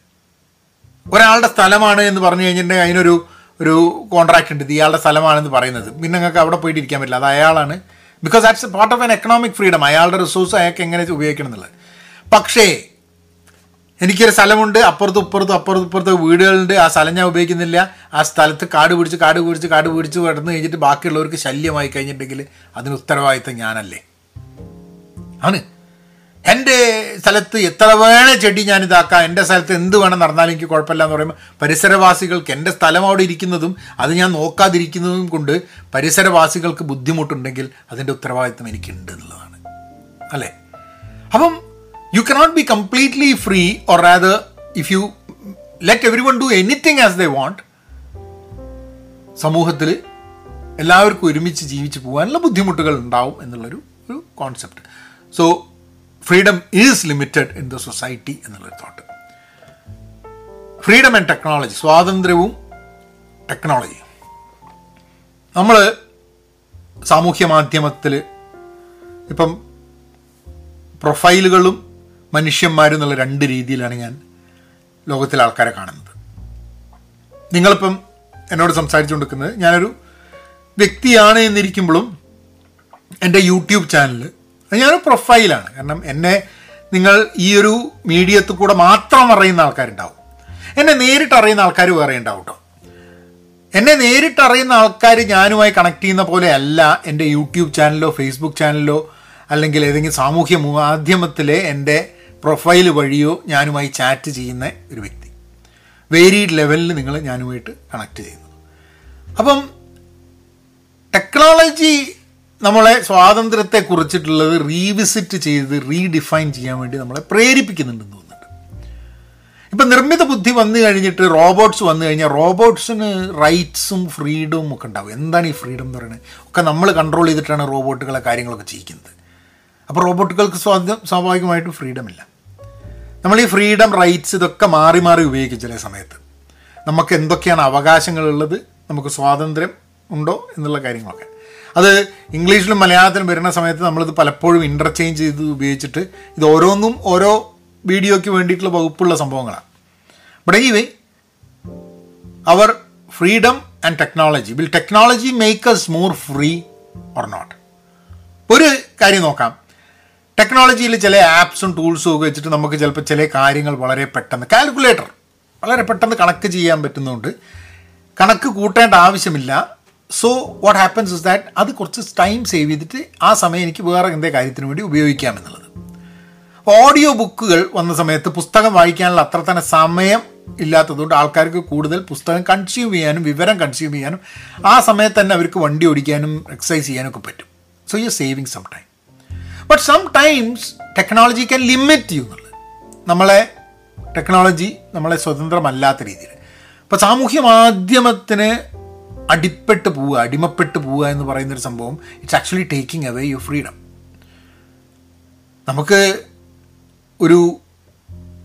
ഒരാളുടെ സ്ഥലമാണ് എന്ന് പറഞ്ഞു കഴിഞ്ഞിട്ടുണ്ടെങ്കിൽ അതിനൊരു ഒരു കോൺട്രാക്റ്റ് ഉണ്ട്. ഇയാളുടെ സ്ഥലമാണെന്ന് പറയുന്നത്. പിന്നെ നിങ്ങൾക്ക് അവിടെ പോയിട്ട് ഇരിക്കാൻ പറ്റില്ല. അത് അയാളാണ്. Because that's part of an economic freedom അയാളുടെ റിസോഴ്സ് അയാൾക്ക് എങ്ങനെ ഉപയോഗിക്കണം എന്നുള്ളത്. പക്ഷേ എനിക്കൊരു സ്ഥലമുണ്ട്. അപ്പുറത്തും ഇപ്പുറത്തും അപ്പുറത്തും ഇപ്പുറത്ത് വീടുകളുണ്ട്. ആ സ്ഥലം ഞാൻ ഉപയോഗിക്കുന്നില്ല. ആ സ്ഥലത്ത് കാട് പിടിച്ച് കാട് പിടിച്ച് കാട് പിടിച്ച് കിടന്ന് കഴിഞ്ഞിട്ട് ബാക്കിയുള്ളവർക്ക് ശല്യമായി കഴിഞ്ഞിട്ടുണ്ടെങ്കിൽ അതിന് ഉത്തരവാദിത്തം ഞാനല്ലേ? ആണ്. എന്റെ സ്ഥലത്ത് എത്ര വേണേ ചെടി ഞാൻ ഇതാക്കാം. എന്റെ സ്ഥലത്ത് എന്ത് വേണം നടന്നാലും എനിക്ക് കുഴപ്പമില്ല എന്ന് പറയുമ്പോൾ പരിസരവാസികൾക്ക് എന്റെ സ്ഥലം അവിടെ ഇരിക്കുന്നതും അത് ഞാൻ നോക്കാതിരിക്കുന്നതും കൊണ്ട് പരിസരവാസികൾക്ക് ബുദ്ധിമുട്ടുണ്ടെങ്കിൽ അതിന്റെ ഉത്തരവാദിത്തം എനിക്കുണ്ട് എന്നുള്ളതാണ്. അല്ലേ? അപ്പം you cannot be completely free or അത് if you let everyone do anything as they want സമൂഹത്തിൽ എല്ലാവർക്കും ഒരുമിച്ച് ജീവിച്ച് പോകാനുള്ള ബുദ്ധിമുട്ടുകൾ ഉണ്ടാവും എന്നുള്ളൊരു ഒരു concept so freedom is limited in the society എന്നുള്ളൊരു തോട്ട് ഫ്രീഡം ആൻഡ് ടെക്നോളജി സ്വാതന്ത്ര്യവും ടെക്നോളജിയും നമ്മൾ സാമൂഹ്യ മാധ്യമത്തിൽ ഇപ്പം പ്രൊഫൈലുകളും മനുഷ്യന്മാരും എന്നുള്ള രണ്ട് രീതിയിലാണ് ഞാൻ ലോകത്തിലെ ആൾക്കാരെ കാണുന്നത്. നിങ്ങളിപ്പം എന്നോട് സംസാരിച്ചു കൊടുക്കുന്നത് ഞാനൊരു വ്യക്തിയാണ് എന്നിരിക്കുമ്പോഴും എന്റെ യൂട്യൂബ് ചാനൽ അത് ഞാനൊരു പ്രൊഫൈലാണ്. കാരണം എന്നെ നിങ്ങൾ ഈ ഒരു മീഡിയത്തിൽ കൂടെ മാത്രം അറിയുന്ന ആൾക്കാരുണ്ടാവും. എന്നെ നേരിട്ട് അറിയുന്ന ആൾക്കാർ വേറെ ഉണ്ടാവും കേട്ടോ എന്നെ നേരിട്ട് അറിയുന്ന ആൾക്കാർ ഞാനുമായി കണക്ട് ചെയ്യുന്ന പോലെ അല്ല എന്റെ യൂട്യൂബ് ചാനലിലോ ഫേസ്ബുക്ക് ചാനലിലോ അല്ലെങ്കിൽ ഏതെങ്കിലും സാമൂഹ്യ മാധ്യമത്തിലെ എന്റെ പ്രൊഫൈൽ വഴിയോ ഞാനുമായി ചാറ്റ് ചെയ്യുന്ന ഒരു വ്യക്തി. വേരീഡ് ലെവലിൽ നിങ്ങൾ ഞാനുമായിട്ട് കണക്ട് ചെയ്യുന്നു. അപ്പം ടെക്നോളജി നമ്മളെ സ്വാതന്ത്ര്യത്തെ കുറിച്ചിട്ടുള്ളത് റീവിസിറ്റ് ചെയ്ത് റീഡിഫൈൻ ചെയ്യാൻ വേണ്ടി നമ്മളെ പ്രേരിപ്പിക്കുന്നുണ്ടെന്ന് തോന്നുന്നുണ്ട്. ഇപ്പം നിർമ്മിത ബുദ്ധി വന്നു കഴിഞ്ഞിട്ട് റോബോട്ട്സ് വന്നു കഴിഞ്ഞാൽ റോബോട്ട്സിന് റൈറ്റ്സും ഫ്രീഡവും ഒക്കെ ഉണ്ടാവും. എന്താണ് ഈ ഫ്രീഡം എന്ന് പറയുന്നത്? ഒക്കെ നമ്മൾ കൺട്രോൾ ചെയ്തിട്ടാണ് റോബോട്ടുകളെ കാര്യങ്ങളൊക്കെ ചെയ്യിക്കുന്നത്. അപ്പോൾ റോബോട്ടുകൾക്ക് സ്വാഭാവികമായിട്ടും ഫ്രീഡം ഇല്ല. നമ്മൾ ഈ ഫ്രീഡം റൈറ്റ്സ് ഇതൊക്കെ മാറി മാറി ഉപയോഗിക്കും ചില സമയത്ത് നമുക്ക് എന്തൊക്കെയാണ് അവകാശങ്ങളുള്ളത് നമുക്ക് സ്വാതന്ത്ര്യം ഉണ്ടോ എന്നുള്ള കാര്യങ്ങളൊക്കെ. അത് ഇംഗ്ലീഷിലും മലയാളത്തിലും വരുന്ന സമയത്ത് നമ്മളിത് പലപ്പോഴും ഇന്റർചേഞ്ച് ചെയ്ത് ഉപയോഗിച്ചിട്ട് ഇത് ഓരോന്നും ഓരോ വീഡിയോയ്ക്ക് വേണ്ടിയിട്ടുള്ള വകുപ്പുള്ള സംഭവങ്ങളാണ്. But anyway our freedom and technology will technology make us more free or not ഒരു കാര്യം നോക്കാം. ടെക്നോളജിയിൽ ചില ആപ്സും ടൂൾസും ഒക്കെ വെച്ചിട്ട് നമുക്ക് ചിലപ്പോൾ ചില കാര്യങ്ങൾ വളരെ പെട്ടെന്ന് കാൽക്കുലേറ്റർ വളരെ പെട്ടെന്ന് കണക്ക് ചെയ്യാൻ പറ്റുന്നതുകൊണ്ട് കണക്ക് കൂട്ടേണ്ട ആവശ്യമില്ല. So what happens is that അത് കുറച്ച് ടൈം സേവ് ചെയ്തിട്ട് ആ സമയം എനിക്ക് വേറെ എന്തേ കാര്യത്തിന് വേണ്ടി ഉപയോഗിക്കാം എന്നുള്ളത്. ഓഡിയോ ബുക്കുകൾ വന്ന സമയത്ത് പുസ്തകം വായിക്കാനുള്ള അത്ര തന്നെ സമയം ഇല്ലാത്തതുകൊണ്ട് ആൾക്കാർക്ക് കൂടുതൽ പുസ്തകം കൺസ്യൂം ചെയ്യാനും വിവരം കൺസ്യൂം ചെയ്യാനും ആ സമയത്ത് തന്നെ അവർക്ക് വണ്ടി ഓടിക്കാനും എക്സസൈസ് ചെയ്യാനും ഒക്കെ പറ്റും. So you saving some time but sometimes technology can limit you എന്നുള്ളത് നമ്മളെ ടെക്നോളജി നമ്മളെ സ്വതന്ത്രമല്ലാത്ത രീതിയിൽ. ഇപ്പോൾ സാമൂഹ്യ മാധ്യമത്തിന് അടിപ്പെട്ട് പോവുക അടിമപ്പെട്ട് പോവുക എന്ന് പറയുന്നൊരു സംഭവം it's actually taking away your freedom നമുക്ക് ഒരു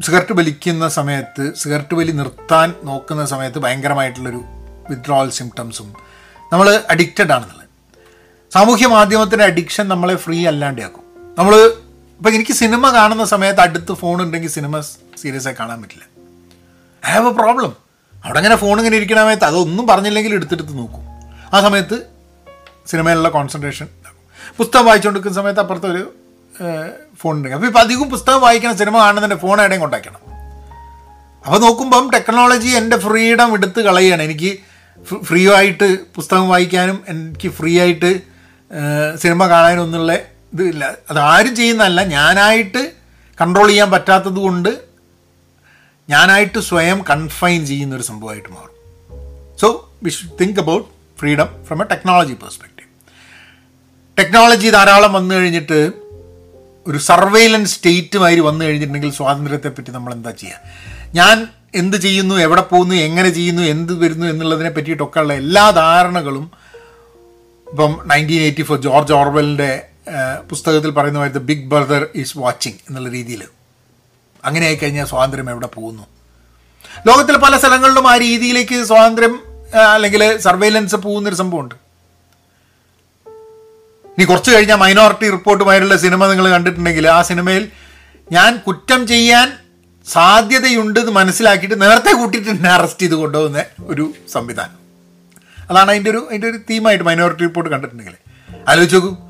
സിഗരറ്റ് വലിക്കുന്ന സമയത്ത് സിഗരറ്റ് വലി നിർത്താൻ നോക്കുന്ന സമയത്ത് ഭയങ്കരമായിട്ടുള്ളൊരു വിത്ഡ്രോവൽ സിംറ്റംസും നമ്മൾ അഡിക്റ്റഡ് ആണെന്നുള്ളത്. സാമൂഹ്യ മാധ്യമത്തിന്റെ അഡിക്ഷൻ നമ്മളെ ഫ്രീ അല്ലാണ്ടാക്കും നമ്മൾ ഇപ്പം എനിക്ക് സിനിമ കാണുന്ന സമയത്ത് അടുത്ത് ഫോൺ ഉണ്ടെങ്കിൽ സിനിമ സീരിയസ് ആയി കാണാൻ പറ്റില്ല. ഐ ഹാവ് എ പ്രോബ്ലം അവിടെ അങ്ങനെ ഫോൺ ഇങ്ങനെ ഇരിക്കണ സമയത്ത് അതൊന്നും പറഞ്ഞില്ലെങ്കിൽ എടുത്തെടുത്ത് നോക്കും. ആ സമയത്ത് സിനിമയിലുള്ള കോൺസെൻട്രേഷൻ പുസ്തകം വായിച്ചുകൊണ്ടിരിക്കുന്ന സമയത്ത് അപ്പുറത്ത് ഒരു ഫോൺ ഉണ്ടെങ്കിൽ അപ്പോൾ ഇപ്പോൾ അധികം പുസ്തകം വായിക്കണം സിനിമ കാണുന്നതിന്റെ ഫോൺ എവിടെയും കൊണ്ടാക്കണം അപ്പോൾ നോക്കുമ്പം ടെക്നോളജി എന്റെ ഫ്രീഡം എടുത്ത് കളയുകയാണ് എനിക്ക് ഫ്രീ ആയിട്ട് പുസ്തകം വായിക്കാനും എനിക്ക് ഫ്രീ ആയിട്ട് സിനിമ കാണാനും ഒന്നുള്ള ഇതില്ല. അത് ആരും ചെയ്യുന്നതല്ല. ഞാനായിട്ട് കൺട്രോൾ ചെയ്യാൻ പറ്റാത്തത് കൊണ്ട് ഞാനായിട്ട് സ്വയം കൺഫൈൻ ചെയ്യുന്ന ഒരു സംഭവമായിട്ട് മാറും. So we should think about freedom from a technology perspective technology ധാരാളം വന്നു കഴിഞ്ഞിട്ട് ഒരു സർവൈലൻസ് സ്റ്റേറ്റ് മാതിരി വന്നു കഴിഞ്ഞിട്ടുണ്ടെങ്കിൽ സ്വാതന്ത്ര്യത്തെ പറ്റി നമ്മൾ എന്താ ചെയ്യുക ഞാൻ എന്ത് ചെയ്യുന്നു എവിടെ പോകുന്നു എങ്ങനെ ചെയ്യുന്നു എന്ത് വരുന്നു എന്നുള്ളതിനെ പറ്റിയിട്ടൊക്കെയുള്ള എല്ലാ ധാരണകളും ഇപ്പം നയന്റീൻ എയ്റ്റി ഫോർ ജോർജ് ഓർവെലിന്റെ പുസ്തകത്തിൽ പറയുന്ന മാതിരി ബിഗ് ബ്രദർ ഈസ് വാച്ചിങ് എന്നുള്ള രീതിയിൽ. അങ്ങനെ ആയിക്കഴിഞ്ഞാൽ സ്വാതന്ത്ര്യം എവിടെ പോകുന്നു? ലോകത്തിൽ പല സ്ഥലങ്ങളിലും ആ രീതിയിലേക്ക് സ്വാതന്ത്ര്യം അല്ലെങ്കിൽ സർവൈലൻസ് പോകുന്നൊരു സംഭവമുണ്ട്. ഇനി കുറച്ച് കഴിഞ്ഞാൽ മൈനോറിറ്റി റിപ്പോർട്ടുമായിട്ടുള്ള സിനിമ നിങ്ങൾ കണ്ടിട്ടുണ്ടെങ്കിൽ ആ സിനിമയിൽ ഞാൻ കുറ്റം ചെയ്യാൻ സാധ്യതയുണ്ട് എന്ന് മനസ്സിലാക്കിയിട്ട് നേരത്തെ കൂട്ടിയിട്ട് എന്നെ അറസ്റ്റ് ചെയ്ത് കൊണ്ടുപോകുന്ന ഒരു സംവിധാനം. അതാണ് അതിന്റെ ഒരു അതിന്റെ ഒരു തീമായിട്ട് മൈനോറിറ്റി റിപ്പോർട്ട് കണ്ടിട്ടുണ്ടെങ്കിൽ. ആലോചിച്ച് നോക്കൂ.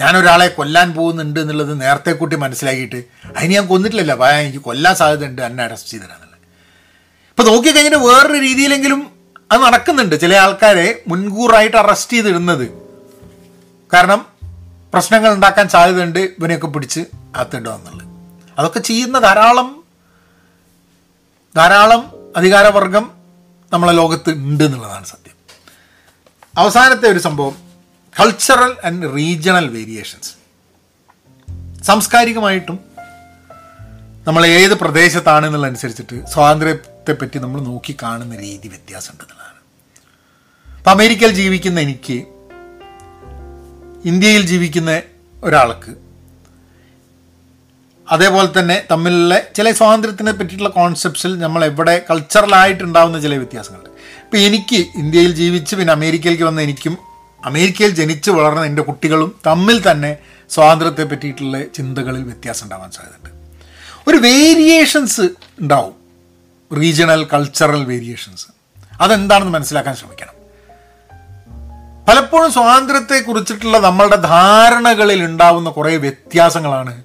ഞാൻ ഒരാളെ കൊല്ലാൻ പോകുന്നുണ്ട് എന്നുള്ളത് നേരത്തെ കൂട്ടി മനസ്സിലാക്കിയിട്ട് അതിന് ഞാൻ കൊന്നിട്ടില്ലല്ലോ. അപ്പോൾ എനിക്ക് കൊല്ലാൻ സാധ്യത ഉണ്ട് എന്നെ അറസ്റ്റ് ചെയ്തിടാന്നുള്ളത്. ഇപ്പോൾ നോക്കിക്കഴിഞ്ഞിട്ട് വേറൊരു രീതിയിലെങ്കിലും അത് നടക്കുന്നുണ്ട്. ചില ആൾക്കാരെ മുൻകൂറായിട്ട് അറസ്റ്റ് ചെയ്തിടുന്നത്. കാരണം പ്രശ്നങ്ങൾ ഉണ്ടാക്കാൻ സാധ്യതയുണ്ട് ഇവനെയൊക്കെ പിടിച്ച് അകത്തിടുക എന്നുള്ളത് അതൊക്കെ ചെയ്യുന്ന ധാരാളം ധാരാളം അധികാരവർഗം നമ്മളെ ലോകത്ത് ഉണ്ട് എന്നുള്ളതാണ് സത്യം. അവസാനത്തെ ഒരു സംഭവം. കൾച്ചറൽ ആൻഡ് റീജിയണൽ വേരിയേഷൻസ് സാംസ്കാരികമായിട്ടും നമ്മൾ ഏത് പ്രദേശത്താണ് എന്നുള്ളതനുസരിച്ചിട്ട് സ്വാതന്ത്ര്യത്തെ പറ്റി നമ്മൾ നോക്കി കാണുന്ന രീതി വ്യത്യാസമുണ്ട് എന്നുള്ളതാണ്. അപ്പം അമേരിക്കയിൽ ജീവിക്കുന്ന എനിക്ക് ഇന്ത്യയിൽ ജീവിക്കുന്ന ഒരാൾക്ക് അതേപോലെ തന്നെ തമ്മിലുള്ള ചില സ്വാതന്ത്ര്യത്തിനെ പറ്റിയിട്ടുള്ള കോൺസെപ്റ്റ്സിൽ നമ്മൾ എവിടെ കൾച്ചറലായിട്ടുണ്ടാവുന്ന ചില വ്യത്യാസങ്ങളുണ്ട്. ഇപ്പം എനിക്ക് ഇന്ത്യയിൽ ജീവിച്ച് പിന്നെ അമേരിക്കയിലേക്ക് വന്ന എനിക്കും അമേരിക്കയിൽ ജനിച്ചു വളർന്ന എന്റെ കുട്ടികളും തമ്മിൽ തന്നെ സ്വാതന്ത്ര്യത്തെ പറ്റിയിട്ടുള്ള ചിന്തകളിൽ വ്യത്യാസം ഉണ്ടാവാൻ സാധ്യതയുണ്ട്. ഒരു വേരിയേഷൻസ് ഉണ്ടാവും. റീജിയണൽ കൾച്ചറൽ വേരിയേഷൻസ് അതെന്താണെന്ന് മനസ്സിലാക്കാൻ ശ്രമിക്കണം. പലപ്പോഴും സ്വാതന്ത്ര്യത്തെ കുറിച്ചിട്ടുള്ള നമ്മളുടെ ധാരണകളിൽ ഉണ്ടാവുന്ന കുറേ വ്യത്യാസങ്ങളാണ്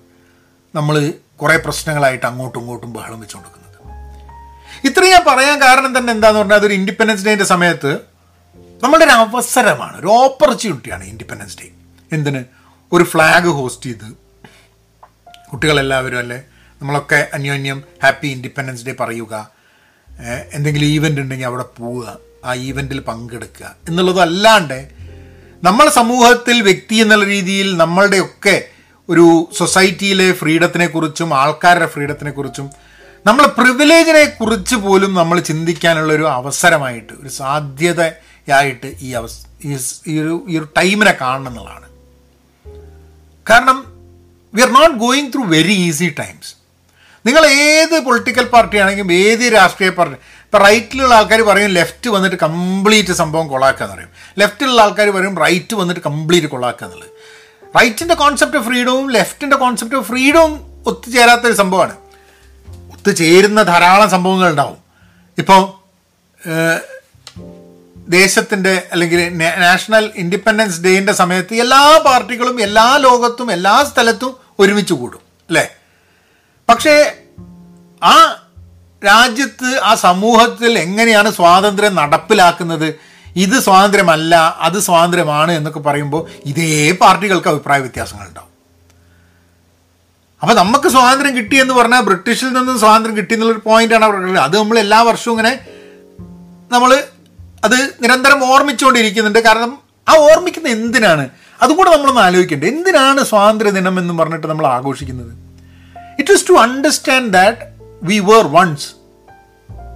നമ്മൾ കുറേ പ്രശ്നങ്ങളായിട്ട് അങ്ങോട്ടും ഇങ്ങോട്ടും ബഹളം വെച്ചുകൊടുക്കുന്നത് ഇത്രയും ഞാൻ പറയാൻ കാരണം തന്നെ എന്താന്ന് പറഞ്ഞാൽ അതൊരു ഇൻഡിപെൻഡൻസ് ഡേയുടെ സമയത്ത് നമ്മളുടെ ഒരു അവസരമാണ് ഒരു ഓപ്പർച്യൂണിറ്റിയാണ് ഇൻഡിപെൻഡൻസ് ഡേ എന്തിന്? ഒരു ഫ്ലാഗ് ഹോസ്റ്റ് ചെയ്ത്. കുട്ടികളെല്ലാവരും അല്ലേ? നമ്മളൊക്കെ അന്യോന്യം ഹാപ്പി ഇൻഡിപെൻഡൻസ് ഡേ പറയുക. എന്തെങ്കിലും ഈവന്റ് ഉണ്ടെങ്കിൽ അവിടെ പോവുക. ആ ഈവന്റിൽ പങ്കെടുക്കുക. എന്നുള്ളതല്ലാണ്ട് നമ്മൾ സമൂഹത്തിൽ വ്യക്തി എന്നുള്ള രീതിയിൽ നമ്മളുടെയൊക്കെ ഒരു സൊസൈറ്റിയിലെ ഫ്രീഡത്തിനെക്കുറിച്ചും ആൾക്കാരുടെ ഫ്രീഡത്തിനെക്കുറിച്ചും നമ്മളെ പ്രിവിലേജിനെ കുറിച്ച് പോലും നമ്മൾ ചിന്തിക്കാനുള്ള ഒരു അവസരമായിട്ട് ഒരു സാധ്യതയായിട്ട് ഈ അവസ് ഈ ഒരു ഈ ഒരു ടൈമിനെ കാണണം എന്നുള്ളതാണ്. കാരണം we are not going through very easy times നിങ്ങൾ ഏത് പൊളിറ്റിക്കൽ പാർട്ടി ആണെങ്കിലും ഏത് രാഷ്ട്രീയ പാർട്ടി ഇപ്പം റൈറ്റിലുള്ള ആൾക്കാർ പറയും ലെഫ്റ്റ് വന്നിട്ട് കംപ്ലീറ്റ് സംഭവം കൊളാക്കുക എന്ന് പറയും. ലെഫ്റ്റിലുള്ള ആൾക്കാർ പറയും റൈറ്റ് വന്നിട്ട് കംപ്ലീറ്റ് കൊളാക്കുക എന്നുള്ളത് റൈറ്റിന്റെ കോൺസെപ്റ്റ് ഓഫ് ഫ്രീഡവും ലെഫ്റ്റിന്റെ കോൺസെപ്റ്റ് ഓഫ് ഫ്രീഡവും ഒത്തുചേരാത്തൊരു സംഭവമാണ്. ഒത്തുചേരുന്ന ധാരാളം സംഭവങ്ങൾ ഉണ്ടാവും. ഇപ്പോൾ ദേശത്തിന്റെ അല്ലെങ്കിൽ നാഷണൽ ഇൻഡിപെൻഡൻസ് ഡേയിന്റെ സമയത്ത് എല്ലാ പാർട്ടികളും എല്ലാ ലോകത്തും എല്ലാ സ്ഥലത്തും ഒരുമിച്ച് കൂടും അല്ലേ? പക്ഷേ ആ രാജ്യത്ത് ആ സമൂഹത്തിൽ എങ്ങനെയാണ് സ്വാതന്ത്ര്യം നടപ്പിലാക്കുന്നത്? ഇത് സ്വാതന്ത്ര്യമല്ല അത് സ്വാതന്ത്ര്യമാണ് എന്നൊക്കെ പറയുമ്പോൾ ഇതേ പാർട്ടികൾക്ക് അഭിപ്രായ വ്യത്യാസങ്ങൾ ഉണ്ടാവും. അപ്പോൾ നമുക്ക് സ്വാതന്ത്ര്യം കിട്ടി എന്ന് പറഞ്ഞാൽ ബ്രിട്ടീഷിൽ നിന്നും സ്വാതന്ത്ര്യം കിട്ടി എന്നുള്ളൊരു പോയിന്റാണ് അവർ അത് നമ്മൾ എല്ലാ വർഷവും ഇങ്ങനെ നമ്മൾ അത് നിരന്തരം ഓർമ്മിച്ചുകൊണ്ടിരിക്കുന്നുണ്ട്. കാരണം ആ ഓർമ്മിക്കുന്ന എന്തിനാണ്? അതും കൂടെ നമ്മളൊന്ന് ആലോചിക്കേണ്ടത് എന്തിനാണ് സ്വാതന്ത്ര്യ ദിനം എന്ന് പറഞ്ഞിട്ട് നമ്മൾ ആഘോഷിക്കുന്നത്? It is to understand that we were once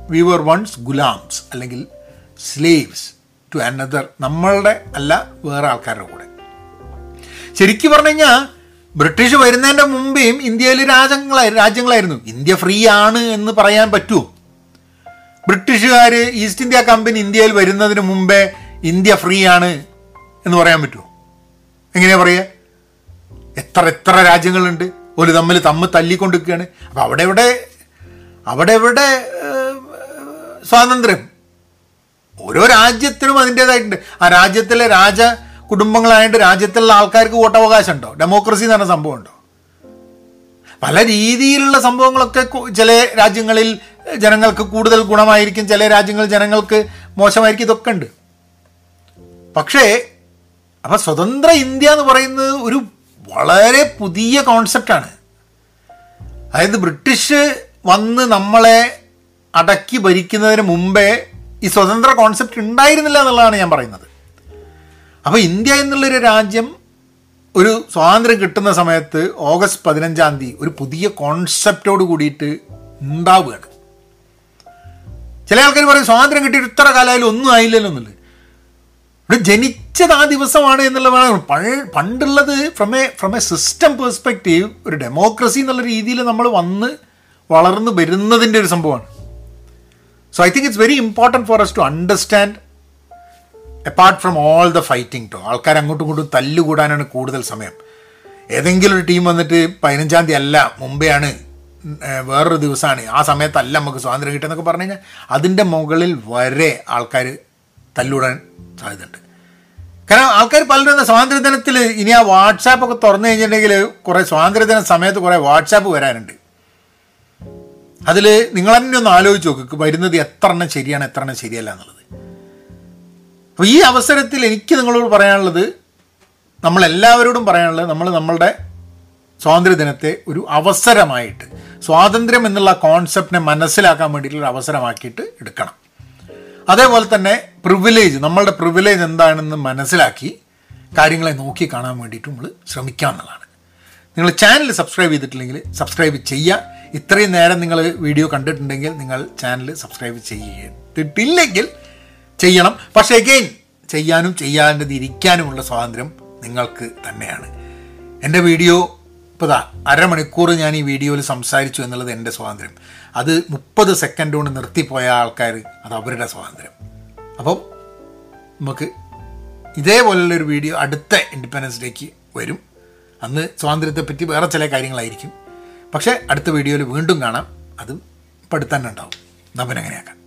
we were once ഗുലാംസ് അല്ലെങ്കിൽ സ്ലേവ്സ് ടു അനദർ നമ്മളുടെ അല്ല വേറെ ആൾക്കാരുടെ കൂടെ. ശരിക്കും പറഞ്ഞു കഴിഞ്ഞാൽ ബ്രിട്ടീഷ് വരുന്നതിന്റെ മുമ്പേയും ഇന്ത്യയിൽ രാജ്യങ്ങളായി രാജ്യങ്ങളായിരുന്നു. ഇന്ത്യ ഫ്രീ ആണ് എന്ന് പറയാൻ പറ്റുമോ? ബ്രിട്ടീഷുകാർ ഈസ്റ്റ് ഇന്ത്യ കമ്പനി ഇന്ത്യയിൽ വരുന്നതിന് മുമ്പേ ഇന്ത്യ ഫ്രീ ആണ് എന്ന് പറയാൻ പറ്റുമോ? എങ്ങനെയാ പറയുക എത്ര എത്ര രാജ്യങ്ങളുണ്ട്? ഒരു തമ്മിൽ തമ്മിൽ തല്ലിക്കൊണ്ടിരിക്കുകയാണ്. അപ്പം അവിടെ എവിടെ അവിടെ എവിടെ സ്വാതന്ത്ര്യം? ഓരോ രാജ്യത്തിനും അതിന്റേതായിട്ടുണ്ട്. ആ രാജ്യത്തിലെ രാജ കുടുംബങ്ങളായിട്ട് രാജ്യത്തിലുള്ള ആൾക്കാർക്ക് വോട്ടവകാശം ഉണ്ടോ? ഡെമോക്രസി എന്ന് പറഞ്ഞ സംഭവം ഉണ്ടോ? പല രീതിയിലുള്ള സംഭവങ്ങളൊക്കെ ചില രാജ്യങ്ങളിൽ ജനങ്ങൾക്ക് കൂടുതൽ ഗുണമായിരിക്കും ചില രാജ്യങ്ങൾ ജനങ്ങൾക്ക് മോശമായിരിക്കും ഇതൊക്കെ ഉണ്ട്. പക്ഷേ അപ്പൊ സ്വതന്ത്ര ഇന്ത്യ എന്ന് പറയുന്നത് ഒരു വളരെ പുതിയ കോൺസെപ്റ്റാണ് അതായത് ബ്രിട്ടീഷ് വന്ന് നമ്മളെ അടക്കി ഭരിക്കുന്നതിന് മുമ്പേ ഈ സ്വതന്ത്ര കോൺസെപ്റ്റ് ഉണ്ടായിരുന്നില്ല എന്നുള്ളതാണ് ഞാൻ പറയുന്നത്. അപ്പോൾ ഇന്ത്യ എന്നുള്ളൊരു രാജ്യം ഒരു സ്വാതന്ത്ര്യം കിട്ടുന്ന സമയത്ത് ഓഗസ്റ്റ് പതിനഞ്ചാം തീയതി ഒരു പുതിയ കോൺസെപ്റ്റോട് കൂടിയിട്ട് ഉണ്ടാവുകയാണ്. ചില ആൾക്കാർ പറയും സ്വാതന്ത്ര്യം കിട്ടിയിട്ട് ഇത്ര കാലമായാലും ഒന്നും ആയില്ലല്ലോ എന്നുള്ളത്. ഇവിടെ ജനിച്ചത് ആ ദിവസമാണ് എന്നുള്ളതാണ്. പണ്ടുള്ളത് from a from a system perspective ഒരു ഡെമോക്രസി എന്നുള്ള രീതിയിൽ നമ്മൾ വന്ന് വളർന്നു വരുന്നതിന്റെ ഒരു സംഭവമാണ്. So I think it's very important for us to understand apart from all the fighting to ആൾക്കാർ അങ്ങോട്ടും ഇങ്ങോട്ടും തല്ലുകൂടാനാണ് കൂടുതൽ സമയം. ഏതെങ്കിലും ഒരു ടീം വന്നിട്ട് പതിനഞ്ചാം തീയതി അല്ല ഏഹ്, വേറൊരു ദിവസമാണ് ആ സമയത്തല്ല നമുക്ക് സ്വാതന്ത്ര്യം കിട്ടുന്നൊക്കെ പറഞ്ഞു കഴിഞ്ഞാൽ അതിന്റെ മുകളിൽ വരെ ആൾക്കാർ തല്ലൂടാൻ സാധ്യതയുണ്ട്. കാരണം ആൾക്കാർ പലരും എന്താ സ്വാതന്ത്ര്യദിനത്തിൽ ഇനി ആ വാട്സാപ്പ് ഒക്കെ തുറന്നു കഴിഞ്ഞിട്ടുണ്ടെങ്കിൽ കുറേ സ്വാതന്ത്ര്യദിന സമയത്ത് കുറേ വാട്സാപ്പ് വരാനുണ്ട്. അതിൽ നിങ്ങൾ തന്നെ ഒന്ന് ആലോചിച്ച് നോക്ക് വരുന്നത് എത്ര എണ്ണം ശരിയാണ് എത്ര എണ്ണം ശരിയല്ല എന്നുള്ളത്. അപ്പോൾ ഈ അവസരത്തിൽ എനിക്ക് നിങ്ങളോട് പറയാനുള്ളത് നമ്മളെല്ലാവരോടും പറയാനുള്ളത് നമ്മൾ നമ്മളുടെ സ്വാതന്ത്ര്യദിനത്തെ ഒരു അവസരമായിട്ട് സ്വാതന്ത്ര്യം എന്നുള്ള കോൺസെപ്റ്റിനെ മനസ്സിലാക്കാൻ വേണ്ടിയിട്ടുള്ള അവസരമാക്കിയിട്ട് എടുക്കണം. അതേപോലെ തന്നെ പ്രിവിലേജ് നമ്മളുടെ പ്രിവിലേജ് എന്താണെന്ന് മനസ്സിലാക്കി കാര്യങ്ങളെ നോക്കി കാണാൻ വേണ്ടിയിട്ട് നമ്മൾ ശ്രമിക്കുക എന്നുള്ളതാണ്. നിങ്ങൾ ചാനൽ സബ്സ്ക്രൈബ് ചെയ്തിട്ടില്ലെങ്കിൽ സബ്സ്ക്രൈബ് ചെയ്യുക. ഇത്രയും നേരം നിങ്ങൾ വീഡിയോ കണ്ടിട്ടുണ്ടെങ്കിൽ നിങ്ങൾ ചാനൽ സബ്സ്ക്രൈബ് ചെയ്തിട്ടില്ലെങ്കിൽ ചെയ്യണം. പക്ഷേ എഗെയിൻ ചെയ്യാനും ചെയ്യാണ്ടിരിക്കാനുമുള്ള സ്വാതന്ത്ര്യം നിങ്ങൾക്ക് തന്നെയാണ്. എന്റെ വീഡിയോ ഇപ്പോൾ ഇതാ അരമണിക്കൂർ ഞാൻ ഈ വീഡിയോയിൽ സംസാരിച്ചു എന്നുള്ളത് എന്റെ സ്വാതന്ത്ര്യം. അത് മുപ്പത് സെക്കൻഡ് കൊണ്ട് നിർത്തിപ്പോയ ആൾക്കാർ അത് അവരുടെ സ്വാതന്ത്ര്യം. അപ്പം നമുക്ക് ഇതേപോലുള്ളൊരു വീഡിയോ അടുത്ത ഇൻഡിപെൻഡൻസ് ഡേക്ക് വരും. അന്ന് സ്വാതന്ത്ര്യത്തെപ്പറ്റി വേറെ ചില കാര്യങ്ങളായിരിക്കും. പക്ഷേ അടുത്ത വീഡിയോയിൽ വീണ്ടും കാണാം. അതും ഇപ്പം ഉണ്ടാവും. നമ്മൾ അങ്ങനെയാക്കാം